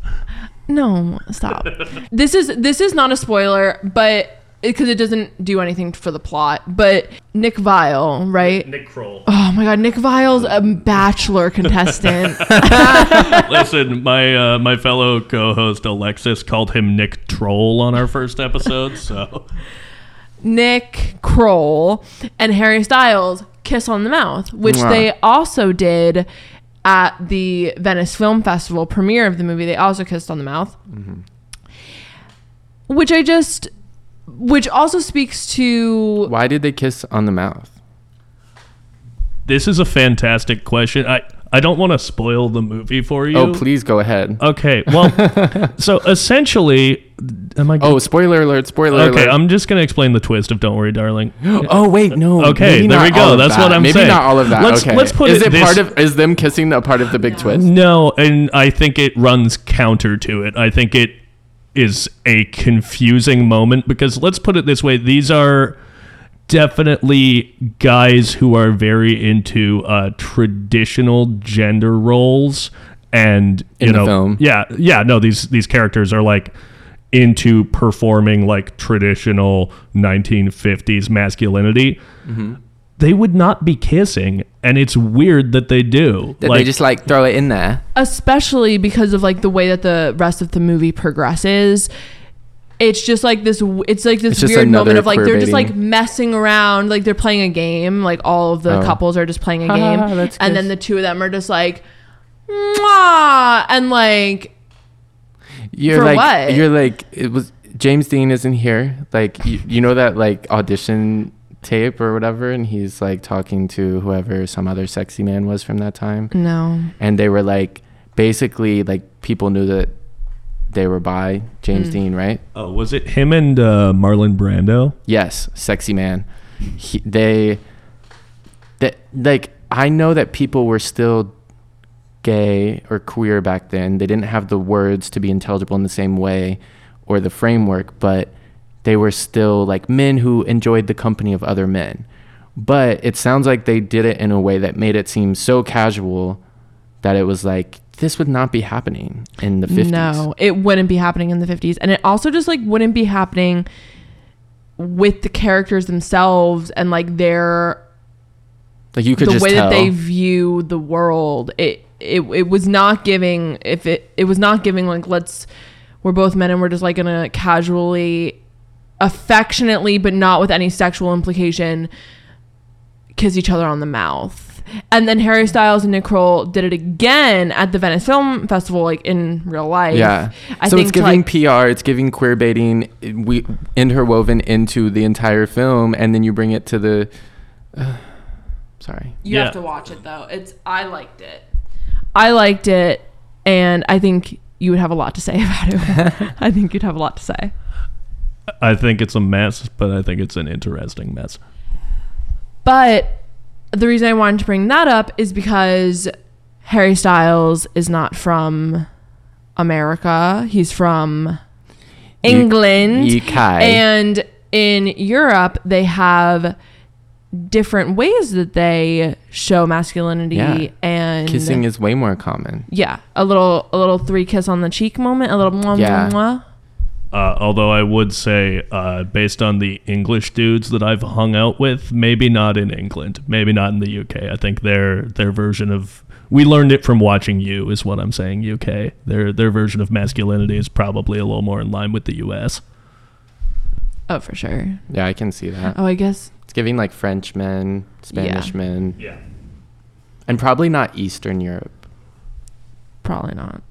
No, stop. this is this is not a spoiler, but because it, doesn't do anything for the plot. But Nick Viall, right? Nick Kroll. Oh my God, Nick Viall's a Bachelor contestant. Listen, my uh, my fellow co-host Alexis called him Nick Troll on our first episode. So Nick Kroll and Harry Styles kiss on the mouth, which Mwah. they also did at the Venice Film Festival premiere of the movie. They also kissed on the mouth, which I just, which also speaks to Why did they kiss on the mouth? this is a fantastic question. I I don't want to spoil the movie for you. Oh, please go ahead. Okay. Well, so essentially, am I? Oh, spoiler alert! Spoiler okay. alert! Okay, I'm just gonna explain the twist of "Don't Worry, Darling." oh wait, no. Okay, maybe there not we go. all of That's that. what I'm maybe saying. not all of that. Let's- okay. let's put is it it this- part of? Is them kissing a part of the big twist? No, and I think it runs counter to it. I think it is a confusing moment because let's put it this way: these are definitely guys who are very into uh, traditional gender roles, and you In know, yeah, yeah. No, these these characters are like into performing like traditional 1950s masculinity. Mm-hmm. They would not be kissing, and it's weird that they do. That like, they just like throw it in there. especially because of like the way that the rest of the movie progresses it's just like this it's like this It's weird moment of like they're just like messing around like they're playing a game like all of the Oh. couples are just playing a game ha, let's and then the two of them are just like Mwah! and like You're For like what? you're like it was James Dean isn't here. Like you, you know that like audition tape or whatever, and he's like talking to whoever some other sexy man was from that time, no and they were like basically like people knew that they were by James Dean, right? Oh, was it him and uh, Marlon Brando? Yes, sexy man. He, they, that like I know that people were still gay or queer back then. They didn't have the words to be intelligible in the same way or the framework, but they were still like men who enjoyed the company of other men. But it sounds like they did it in a way that made it seem so casual that it was like this would not be happening in the 50s. no it wouldn't be happening in the 50s and it also just like wouldn't be happening with the characters themselves and like their Like you could the way tell. that they view the world it, it it was not giving if it it was not giving like let's we're both men and we're just like gonna casually affectionately but not with any sexual implication kiss each other on the mouth and then harry mm. styles and nick kroll did it again at the venice film festival like in real life yeah. i so think it's giving like, PR, it's giving queer baiting, we interwoven into the entire film, and then you bring it to the. sorry. You Yeah. have to watch it though. It's I liked it. I liked it, and I think you would have a lot to say about it. I think you'd have a lot to say. I think it's a mess, but I think it's an interesting mess. But the reason I wanted to bring that up is because Harry Styles is not from America. He's from England. UK. And in Europe, they have different ways that they show masculinity Yeah. and Kissing is way more common. yeah, a little a little three kiss on the cheek moment, a little mwah, Yeah. mwah, mwah. Uh, although I would say, uh, based on the English dudes that I've hung out with, maybe not in England, maybe not in the UK. I think their their version of we learned it from watching you is what I'm saying. UK, their their version of masculinity is probably a little more in line with the US. Oh, for sure. Yeah, I can see that. Oh, I guess It's giving like French men, Spanish Yeah. men, Yeah. and probably not Eastern Europe. probably not.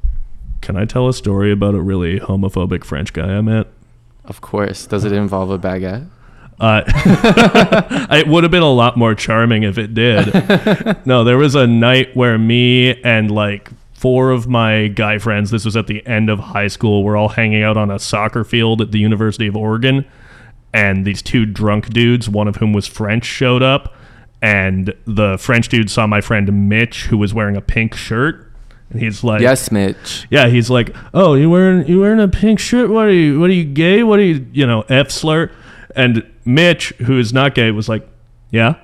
Can I tell a story about a really homophobic French guy I met? Of course. Does it involve a baguette? Uh, it would have been a lot more charming if it did. no, there was a night where me and like four of my guy friends, this was at the end of high school, we're all hanging out on a soccer field at the University of Oregon. And these two drunk dudes, one of whom was French, showed up. And the French dude saw my friend Mitch, who was wearing a pink shirt. And he's like, yes, Mitch. yeah, he's like, "Oh, you wearing you wearing a pink shirt? What are you? What are you gay? What are you? You know, f slur?" And Mitch, who is not gay, was like, "Yeah."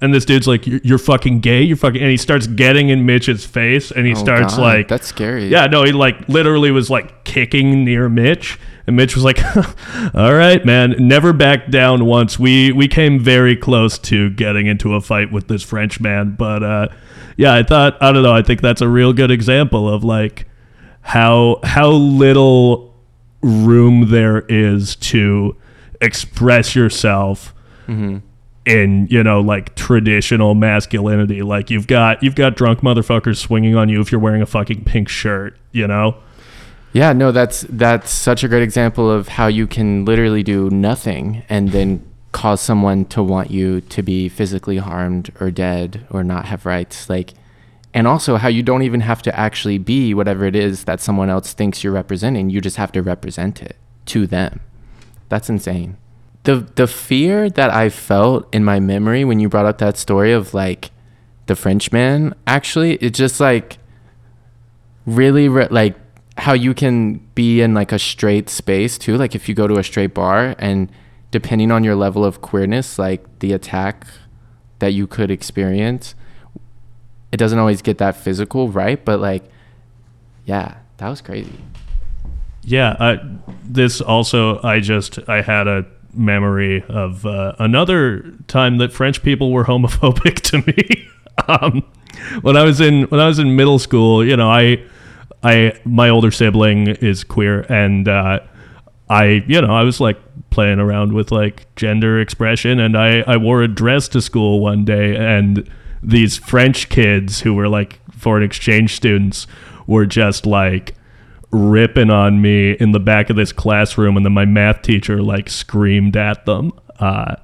And this dude's like, "You're, you're fucking gay. You're fucking." And he starts getting in Mitch's face, and he Oh, starts God, like, That's scary. yeah, no, he like literally was like kicking near Mitch, and Mitch was like, "All right, man, never back down once." We we came very close to getting into a fight with this French man, but uh, yeah, I thought I don't know. I think that's a real good example of like how how little room there is to express yourself Mm-hmm. in you know like traditional masculinity like you've got you've got drunk motherfuckers swinging on you if you're wearing a fucking pink shirt you know Yeah, no, that's that's such a great example of how you can literally do nothing and then cause someone to want you to be physically harmed or dead or not have rights. Like and also how you don't even have to actually be whatever it is that someone else thinks you're representing. You just have to represent it to them. That's insane. The the fear that I felt in my memory when you brought up that story of like the Frenchman, actually, it's just like really re- like how you can be in like a straight space too like if you go to a straight bar and depending on your level of queerness like the attack that you could experience it doesn't always get that physical right? But like yeah that was crazy. Yeah I, this also i just i had a memory of uh, another time that french people were homophobic to me. Um, when i was in when i was in middle school you know i i my older sibling is queer and uh, I, you know, I was like playing around with like gender expression and I, I wore a dress to school one day and these French kids who were like foreign exchange students were just like ripping on me in the back of this classroom and then my math teacher like screamed at them. Uh,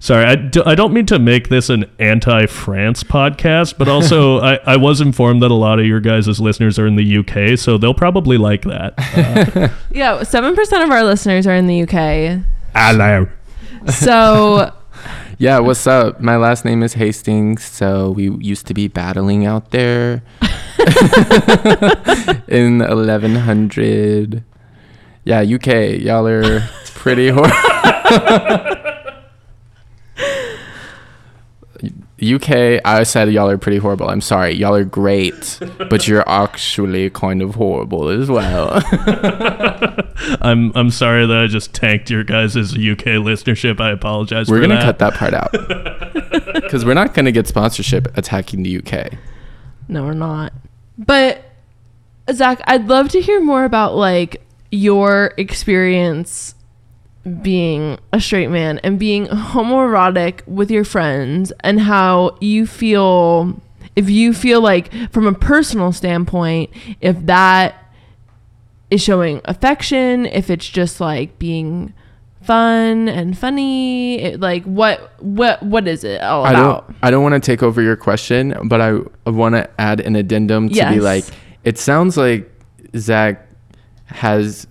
sorry, I, do, I don't mean to make this an anti-France podcast, but also I, I was informed that a lot of your guys' listeners are in the UK, so they'll probably like that. Uh, Yeah, seven percent of our listeners are in the UK. Hello. So yeah what's up my last name is hastings so we used to be battling out there in 1100 yeah uk y'all are pretty hor- UK, I said y'all are pretty horrible. I'm sorry. Y'all are great, but you're actually kind of horrible as well. I'm I'm sorry that I just tanked your guys' UK listenership. I apologize. We're going to that. cut that part out. Because we're not going to get sponsorship attacking the UK. No, we're not. But Zack, I'd love to hear more about like your experience being a straight man and being homoerotic with your friends and how you feel if you feel like from a personal standpoint if that is showing affection if it's just like being fun and funny it, like what what what is it all I about? Don't I don't want to take over your question, but I, I want to add an addendum to be like it sounds like Zack has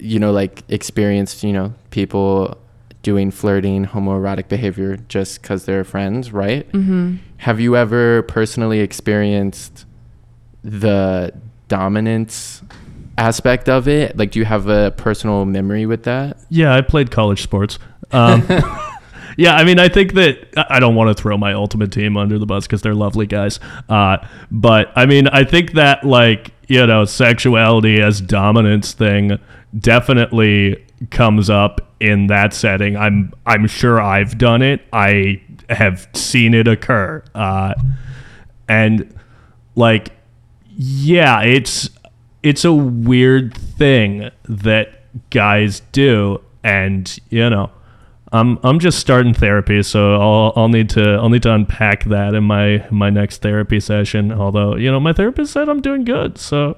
you know like experienced, you know, people doing flirting, homoerotic behavior just cuz they're friends, right? mm-hmm. Have you ever personally experienced the dominance aspect of it? Like do you have a personal memory with that? Yeah, I played college sports. Um, yeah, I mean, I think that I I don't want to throw my ultimate team under the bus because they're lovely guys. Uh, but I mean, I think that like you know, sexuality as dominance thing definitely comes up in that setting. I'm I'm sure I've done it. I have seen it occur. Uh, and like yeah it's it's a weird thing that guys do and you know i'm i'm just starting therapy so i'll i'll need to i'll need to unpack that in my my next therapy session although you know my therapist said i'm doing good so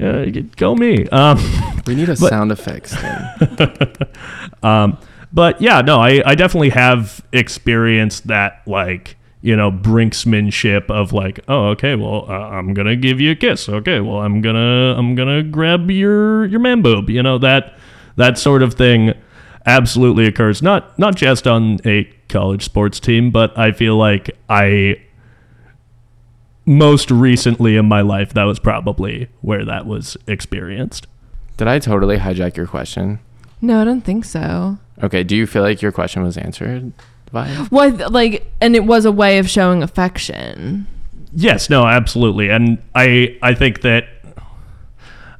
yeah, go me. Um We need a But- sound effects thing. um, but yeah, no, I, I definitely have experienced that like you know brinksmanship of like oh okay well uh, I'm gonna give you a kiss. Okay well I'm gonna I'm gonna grab your your man boob you know that that sort of thing absolutely occurs. Not not just on a college sports team but I feel like I most recently in my life that was probably where that was experienced Did I totally hijack your question? no i don't think so Okay, do you feel like your question was answered? By Well, like, and it was a way of showing affection. Yes, no, absolutely. And I I think that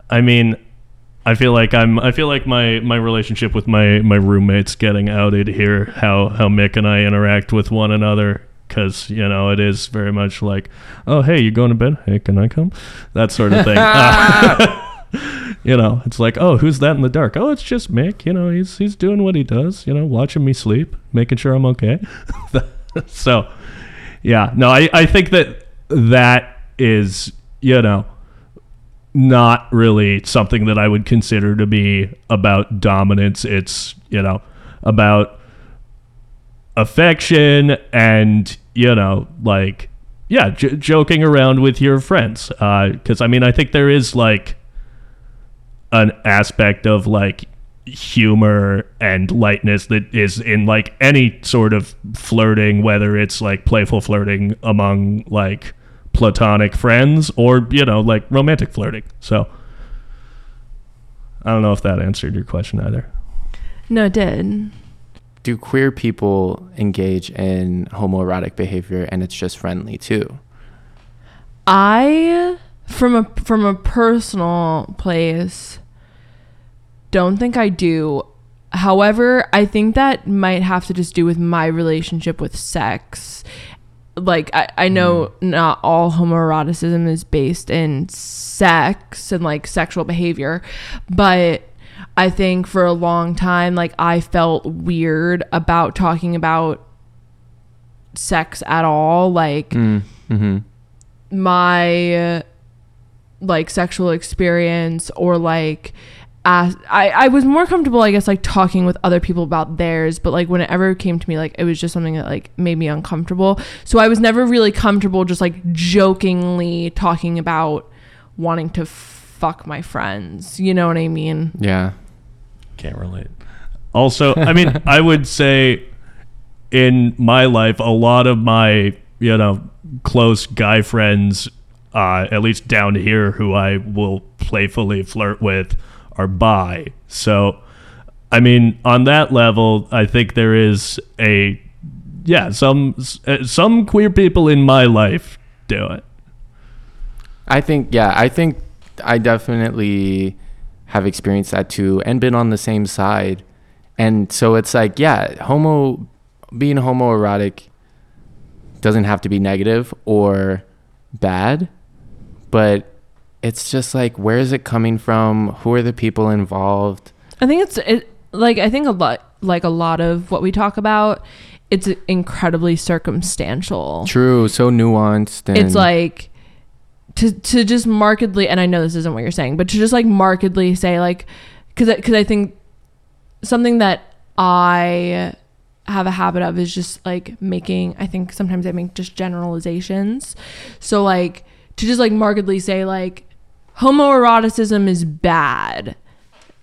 I mean I feel like I'm I feel like my my relationship with my my roommates getting outed here how how Mick and I interact with one another cuz you know it is very much like oh hey you going to bed? Hey can I come? That sort of thing. Uh, you know it's like oh who's that in the dark? Oh it's just Mick you know he's he's doing what he does you know watching me sleep making sure I'm okay. So yeah no I I think that that is you know not really something that I would consider to be about dominance. It's, you know, about affection and, you know, like, yeah, j- joking around with your friends. Uh, because, I mean, I think there is like an aspect of like humor and lightness that is in like any sort of flirting, whether it's like playful flirting among like platonic friends or you know like romantic flirting so i don't know if that answered your question either No, it did. Do queer people engage in homoerotic behavior and it's just friendly too? I, from a from a personal place, don't think I do. However, I think that might have to just do with my relationship with sex. Like I, I know mm. not all homoeroticism is based in sex and like sexual behavior, but I think for a long time, like I felt weird about talking about sex at all. Like Mm, mm-hmm. my like sexual experience or like I, I was more comfortable i guess like talking with other people about theirs but like whenever it came to me like it was just something that like made me uncomfortable so i was never really comfortable just like jokingly talking about wanting to fuck my friends. You know what i mean? Yeah. can't relate. Also i mean i would say in my life a lot of my you know close guy friends uh, at least down here who i will playfully flirt with are bi. So i mean on that level i think there is a yeah some uh, some queer people in my life do it. I think yeah, I think I definitely have experienced that too and been on the same side. And so it's like, yeah, homo being homoerotic doesn't have to be negative or bad, but it's just like where is it coming from? Who are the people involved? I think it's it like I think a lot like a lot of what we talk about it's incredibly circumstantial. True, so nuanced and It's like to to just markedly and I know this isn't what you're saying, but to just like markedly say like cuz cuz I think something that I have a habit of is just like making I think sometimes I make just generalizations. So like to just like markedly say like homoeroticism is bad.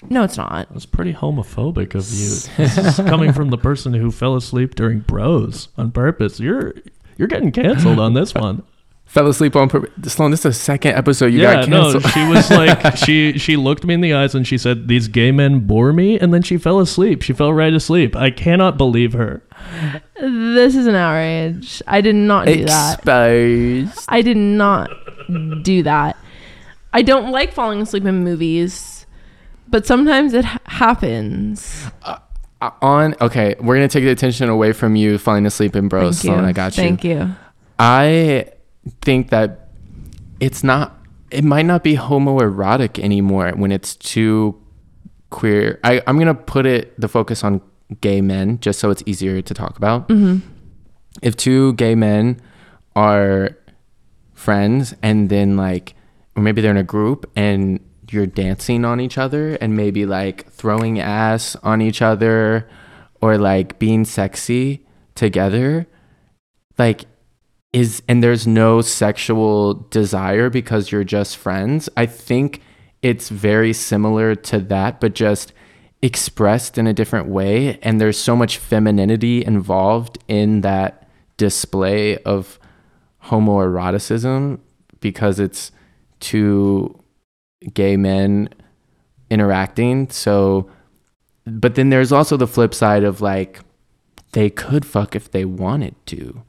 No, it's not. That's pretty homophobic of you. This is coming from the person who fell asleep during Bros on purpose. You're you're getting canceled on this one. Fell asleep on purpose. Sloan, this is the second episode you yeah, got no, she was like she she looked me in the eyes and she said, "These gay men bore me," and then she fell asleep. She fell right asleep. I cannot believe her. This is an outrage. I did not do that. Exposed. I did not do that. I don't like falling asleep in movies, but sometimes it ha- happens. Uh, on okay, we're gonna take the attention away from you falling asleep in bros. Thank Sloan. I got you. Thank you. I think that it's not. It might not be homoerotic anymore when it's too queer. I, I'm gonna put it the focus on gay men just so it's easier to talk about. hmm If two gay men are friends and then like, or maybe they're in a group and you're dancing on each other and maybe like throwing ass on each other or like being sexy together, like is and there's no sexual desire because you're just friends. I think it's very similar to that, but just expressed in a different way. And there's so much femininity involved in that display of homoeroticism because it's two gay men interacting. So, but then there's also the flip side of like, they could fuck if they wanted to.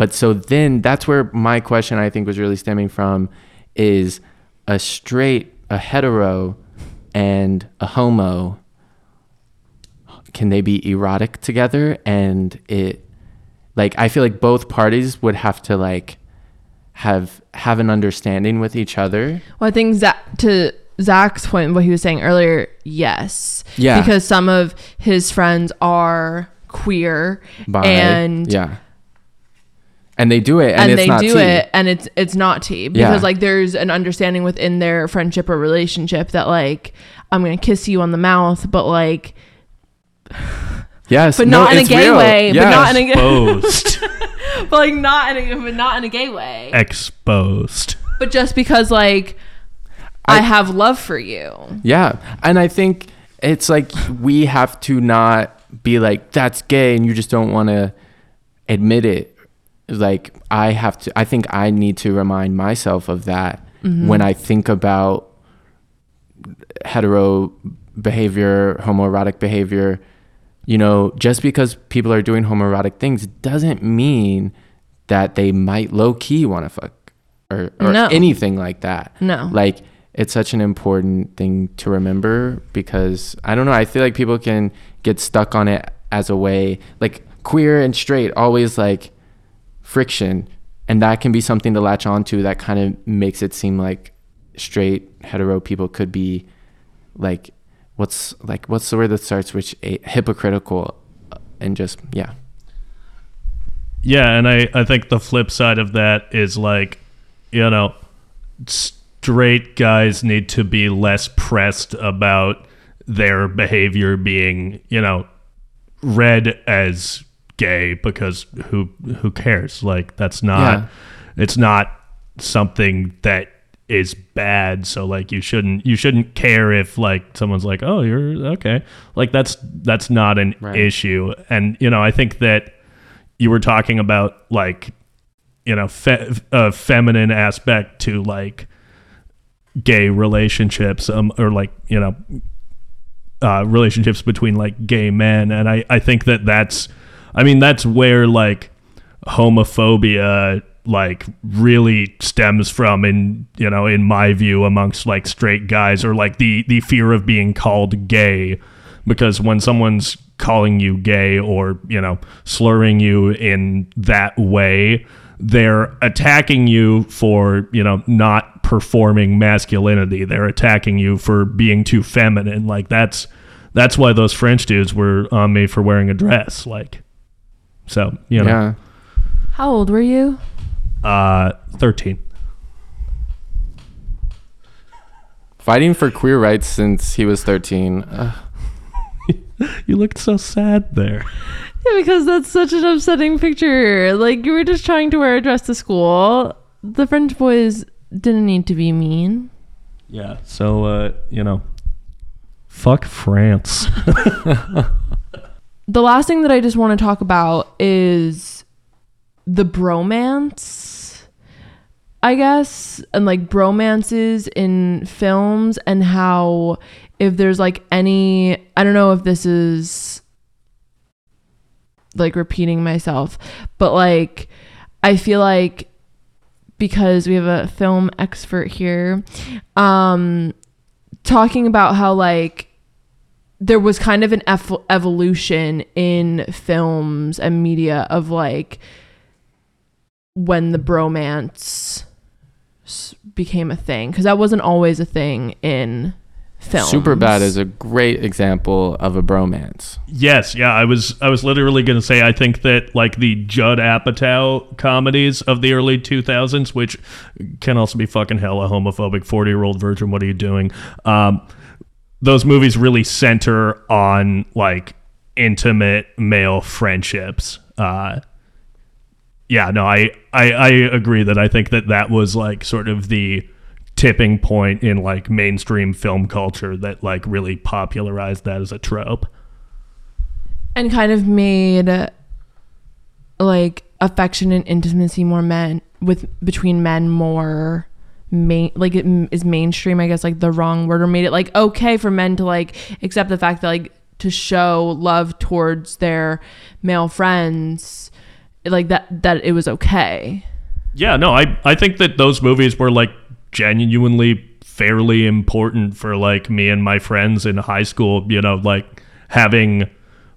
But so then that's where my question I think was really stemming from is a straight, a hetero, and a homo. Can they be erotic together? And it, like, I feel like both parties would have to like have have an understanding with each other. Well, I think Zack, to Zack's point, what he was saying earlier, yes. Yeah. Because some of his friends are queer By, and yeah, and they do it, and, and, it's they not do tea. it and it's it's not tea because Yeah. like there's an understanding within their friendship or relationship that like I'm gonna kiss you on the mouth, but like Yes, but no, not in a gay real. way, but not in a Exposed. but like not in a but not in a gay way. Exposed. But just because like I, I- have love for you. Yeah. And I think it's like we have to not be like, that's gay, and you just don't want to admit it. Like, I have to, I think I need to remind myself of that mm-hmm. when I think about hetero behavior, homoerotic behavior. You know, just because people are doing homoerotic things doesn't mean that they might low key want to fuck or, or No. anything like that No. like it's such an important thing to remember because I don't know, I feel like people can get stuck on it as a way like queer and straight always like friction and that can be something to latch onto that kind of makes it seem like straight hetero people could be like what's like what's the word that starts a hypocritical uh, and just yeah. Yeah, and I, I think the flip side of that is like, you know, straight guys need to be less pressed about their behavior being, you know, read as gay because who who cares? Like that's not it's not something that is bad. So like you shouldn't you shouldn't care if like someone's like oh you're okay. Like that's that's not an Right. issue. And you know i think that you were talking about like you know fe- a feminine aspect to like gay relationships um or like you know uh relationships between like gay men. And i i think that that's i mean that's where like homophobia like really stems from in you know in my view amongst like straight guys or like the the fear of being called gay. Because when someone's calling you gay or you know slurring you in that way they're attacking you for you know not performing masculinity. They're attacking you for being too feminine. Like that's that's why those french dudes were on me for wearing a dress. Like so you know Yeah. How old were you? uh 13 Fighting for queer rights since he was 13. Ugh. you looked so sad there Yeah, because that's such an upsetting picture. Like you were just trying to wear a dress to school. The French boys didn't need to be mean. yeah so uh you know fuck france The last thing that I just want to talk about is the bromance, I guess, and like bromances in films and how if there's like any I don't know if this is like repeating myself, but like I feel like because we have a film expert here um talking about how like there was kind of an ev- evolution in films and media of like when the bromance became a thing because that wasn't always a thing in films. Super Bad is a great example of a bromance. Yes, yeah, I was I was literally going to say I think that like the Judd Apatow comedies of the early 2000s which can also be fucking hella homophobic 40-year-old virgin what are you doing? Um those movies really center on like intimate male friendships. Uh yeah, no, I, I I agree that I think that that was like sort of the tipping point in like mainstream film culture that like really popularized that as a trope. and kind of made like affection and intimacy more men with between men more main like it is mainstream i guess like the wrong word or made it like okay for men to like accept the fact that like to show love towards their male friends like that that it was okay. Yeah, no, I I think that those movies were like genuinely fairly important for like me and my friends in high school, you know, like having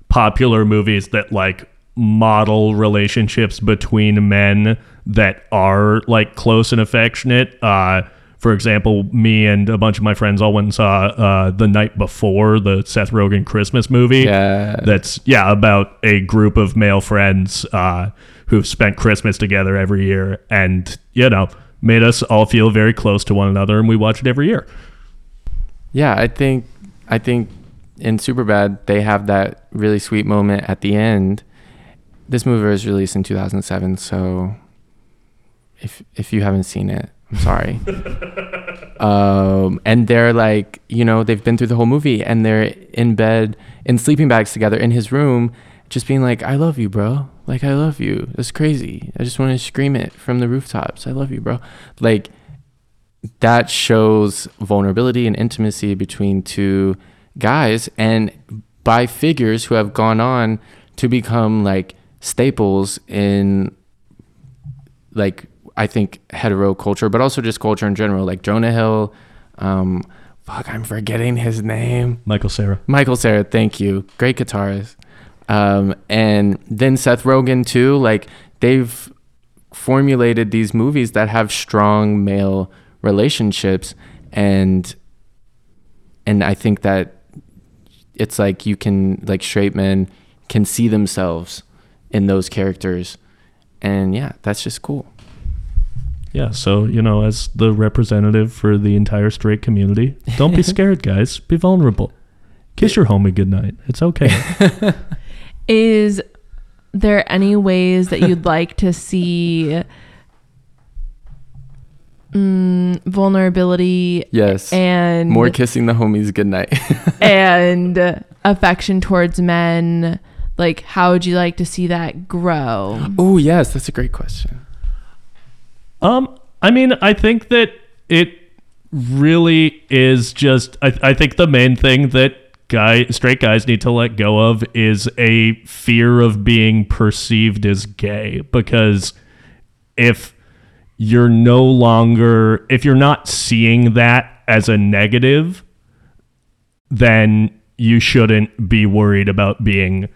popular movies that like model relationships between men that are like close and affectionate. Uh for example, me and a bunch of my friends all went and saw uh, the night before the Seth Rogen Christmas movie Yeah. that's yeah about a group of male friends uh, who've spent Christmas together every year, and you know made us all feel very close to one another, and we watch it every year. Yeah, I think I think in Superbad they have that really sweet moment at the end. This movie was released in 2007, so if if you haven't seen it, I'm sorry. um, and they're like, you know, they've been through the whole movie, and they're in bed in sleeping bags together in his room, just being like, "I love you, bro. Like, I love you. That's crazy. I just want to scream it from the rooftops. I love you, bro." Like that shows vulnerability and intimacy between two guys and by figures who have gone on to become like staples in like I think hetero culture, but also just culture in general. Like Jonah Hill, um, fuck, I'm forgetting his name. Michael Cera. Michael Cera, thank you. Great guitarist. Um, and then Seth Rogen too. Like they've formulated these movies that have strong male relationships, and and I think that it's like you can like straight men can see themselves in those characters, and yeah, that's just cool. Yeah, so you know, as the representative for the entire straight community, don't be scared, guys. Be vulnerable. Kiss your homie goodnight. It's okay. is there any ways that you'd like to see mm, vulnerability Yes. and More kissing the homies goodnight. and affection towards men like how would you like to see that grow oh yes, that's a great question. Um, I mean, I think that it really is just. I, I think the main thing that guy straight guys need to let go of is a fear of being perceived as gay because if you're no longer if you're not seeing that as a negative then you shouldn't be worried about being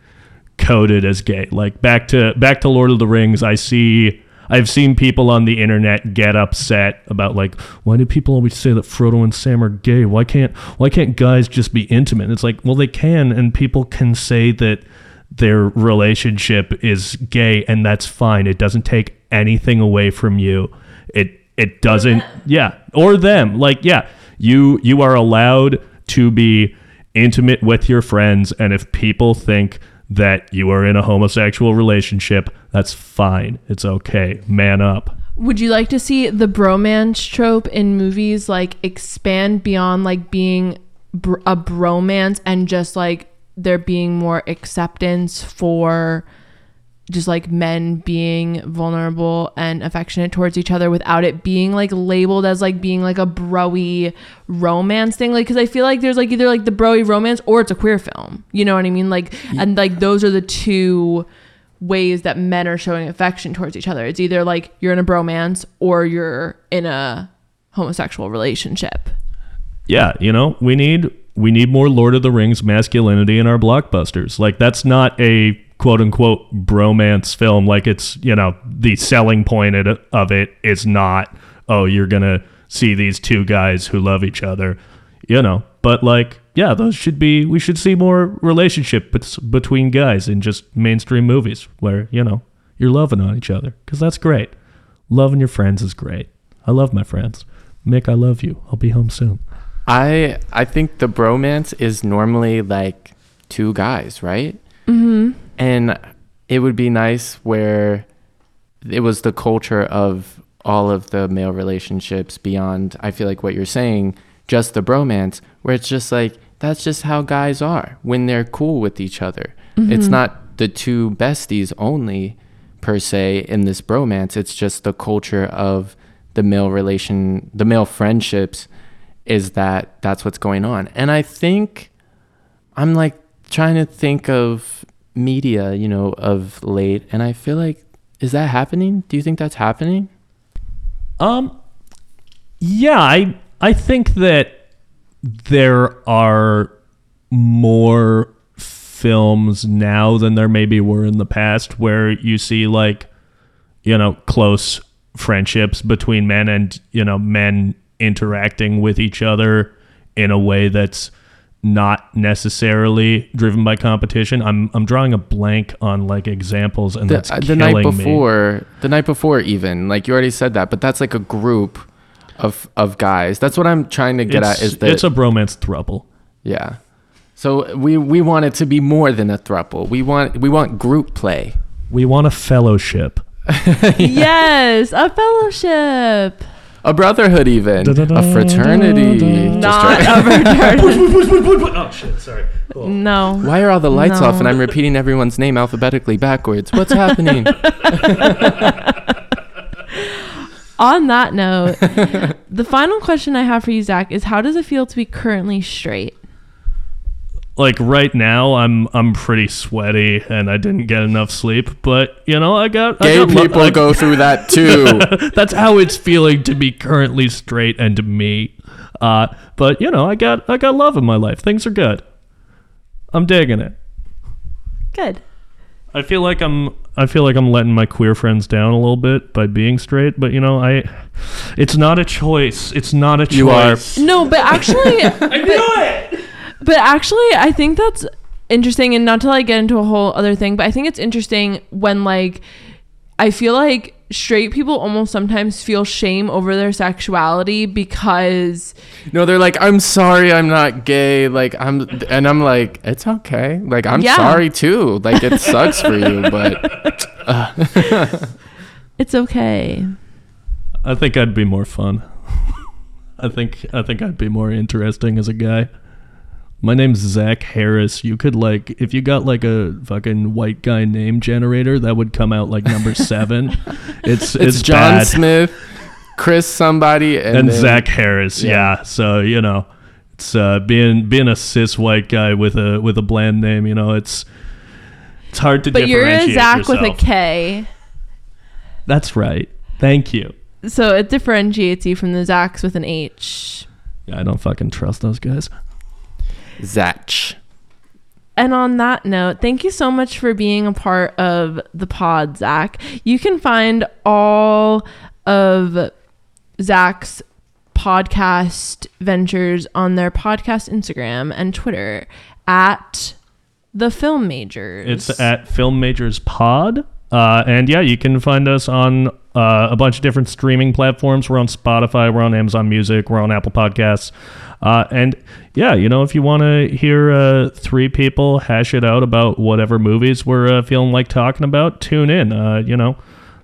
coded as gay. Like back to back to Lord of the Rings, I see I've seen people on the internet get upset about like why do people always say that Frodo and Sam are gay? Why can't why can't guys just be intimate? And it's like, well they can and people can say that their relationship is gay and that's fine. It doesn't take anything away from you. It it doesn't yeah, or them. Like yeah, you you are allowed to be intimate with your friends and if people think that you are in a homosexual relationship, that's fine. It's okay. Man up. Would you like to see the bromance trope in movies like expand beyond like being br- a bromance and just like there being more acceptance for just like men being vulnerable and affectionate towards each other without it being like labeled as like being like a broy romance thing. Like because i feel like there's like either like the broy romance or it's a queer film. You know what i mean? Like and like those are the two ways that men are showing affection towards each other. It's either like you're in a bromance or you're in a homosexual relationship. Yeah, you know, we need we need more Lord of the Rings masculinity in our blockbusters. Like that's not a quote unquote bromance film. Like it's, you know, the selling point of it is not, oh, you're going to see these two guys who love each other, you know. But like, yeah, those should be we should see more relationship between guys in just mainstream movies where, you know, you're loving on each other cuz that's great. Loving your friends is great. I love my friends. Mick, I love you. I'll be home soon. I I think the bromance is normally like two guys, right? Mm-hmm. And it would be nice where it was the culture of all of the male relationships beyond. I feel like what you're saying, just the bromance, where it's just like that's just how guys are when they're cool with each other. It's mm-hmm. not the two besties only per se in this bromance. It's just the culture of the male relation, the male friendships is that that's what's going on. And I think I'm like trying to think of media, you know, of late, and I feel like is that happening? Do you think that's happening? Um, yeah, I I think that there are more films now than there maybe were in the past where you see like you know close friendships between men and you know men interacting with each other in a way that's not necessarily driven by competition. I'm I'm drawing a blank on like examples and The, that's uh, the night killing me. before, the night before, even like you already said that, but that's like a group of of guys. That's what I'm trying to get It's, at. Is that it's a bromance throuple. yeah? So we we want it to be more than a thruple. We want we want group play. We want a fellowship. yes a fellowship A brotherhood, even a fraternity. Not a fraternity. oh shit! Sorry. no Why are all the lights off and I'm repeating everyone's name alphabetically backwards? What's happening? On that note, the final question I have for you, Zack, is how does it feel to be currently straight? Like right now, I'm I'm pretty sweaty and I didn't get enough sleep. But you know, I got I Gay got people I- go through that too. That's how it's feeling to be currently straight and to me. Uh, but you know, I got I got love in my life. Things are good. I'm digging it. Good. I feel like I'm I feel like I'm letting my queer friends down a little bit by being straight, but you know, I it's not a choice. It's not a choice. You are- No, but actually, I knew it. But actually, I think that's interesting. And not to like get into a whole other thing, but I think it's interesting when like I feel like straight people almost sometimes feel shame over their sexuality because No, they're like, I'm sorry, I'm not gay. Like I'm, and I'm like, it's okay. Like I'm Yeah. sorry too. Like it sucks for you, but it's okay. I think I'd be more fun. I think I think I'd be more interesting as a guy. My name's Zack Harris. You could like if you got like a fucking white guy name generator, that would come out like number seven. It's it's, it's, John bad. Smith, Chris somebody, and, and then- Zack Harris. Yeah. Yeah. So you know, it's uh, being being a cis white guy with a with a bland name. You know, it's it's hard to But you're a Zack yourself. with a K. That's right. Thank you. So it differentiates you from the Zachs with an H. I don't fucking trust those guys. Zack. and on that note, thank you so much for being a part of the pod, Zack. You can find all of Zack's podcast ventures on their podcast Instagram and Twitter at the Film Majors. It's at Film Majors Pod. Uh, and yeah, you can find us on uh, a bunch of different streaming platforms. We're on Spotify, we're on Amazon Music, we're on Apple Podcasts. Uh, and yeah, you know, if you want to hear uh, three people hash it out about whatever movies we're uh, feeling like talking about, tune in. Uh, you know,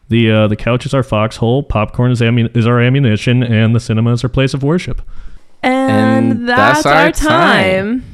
the uh, the couch is our foxhole, popcorn is, ammu- is our ammunition, and the cinema is our place of worship. and, And that's, that's our our time. time.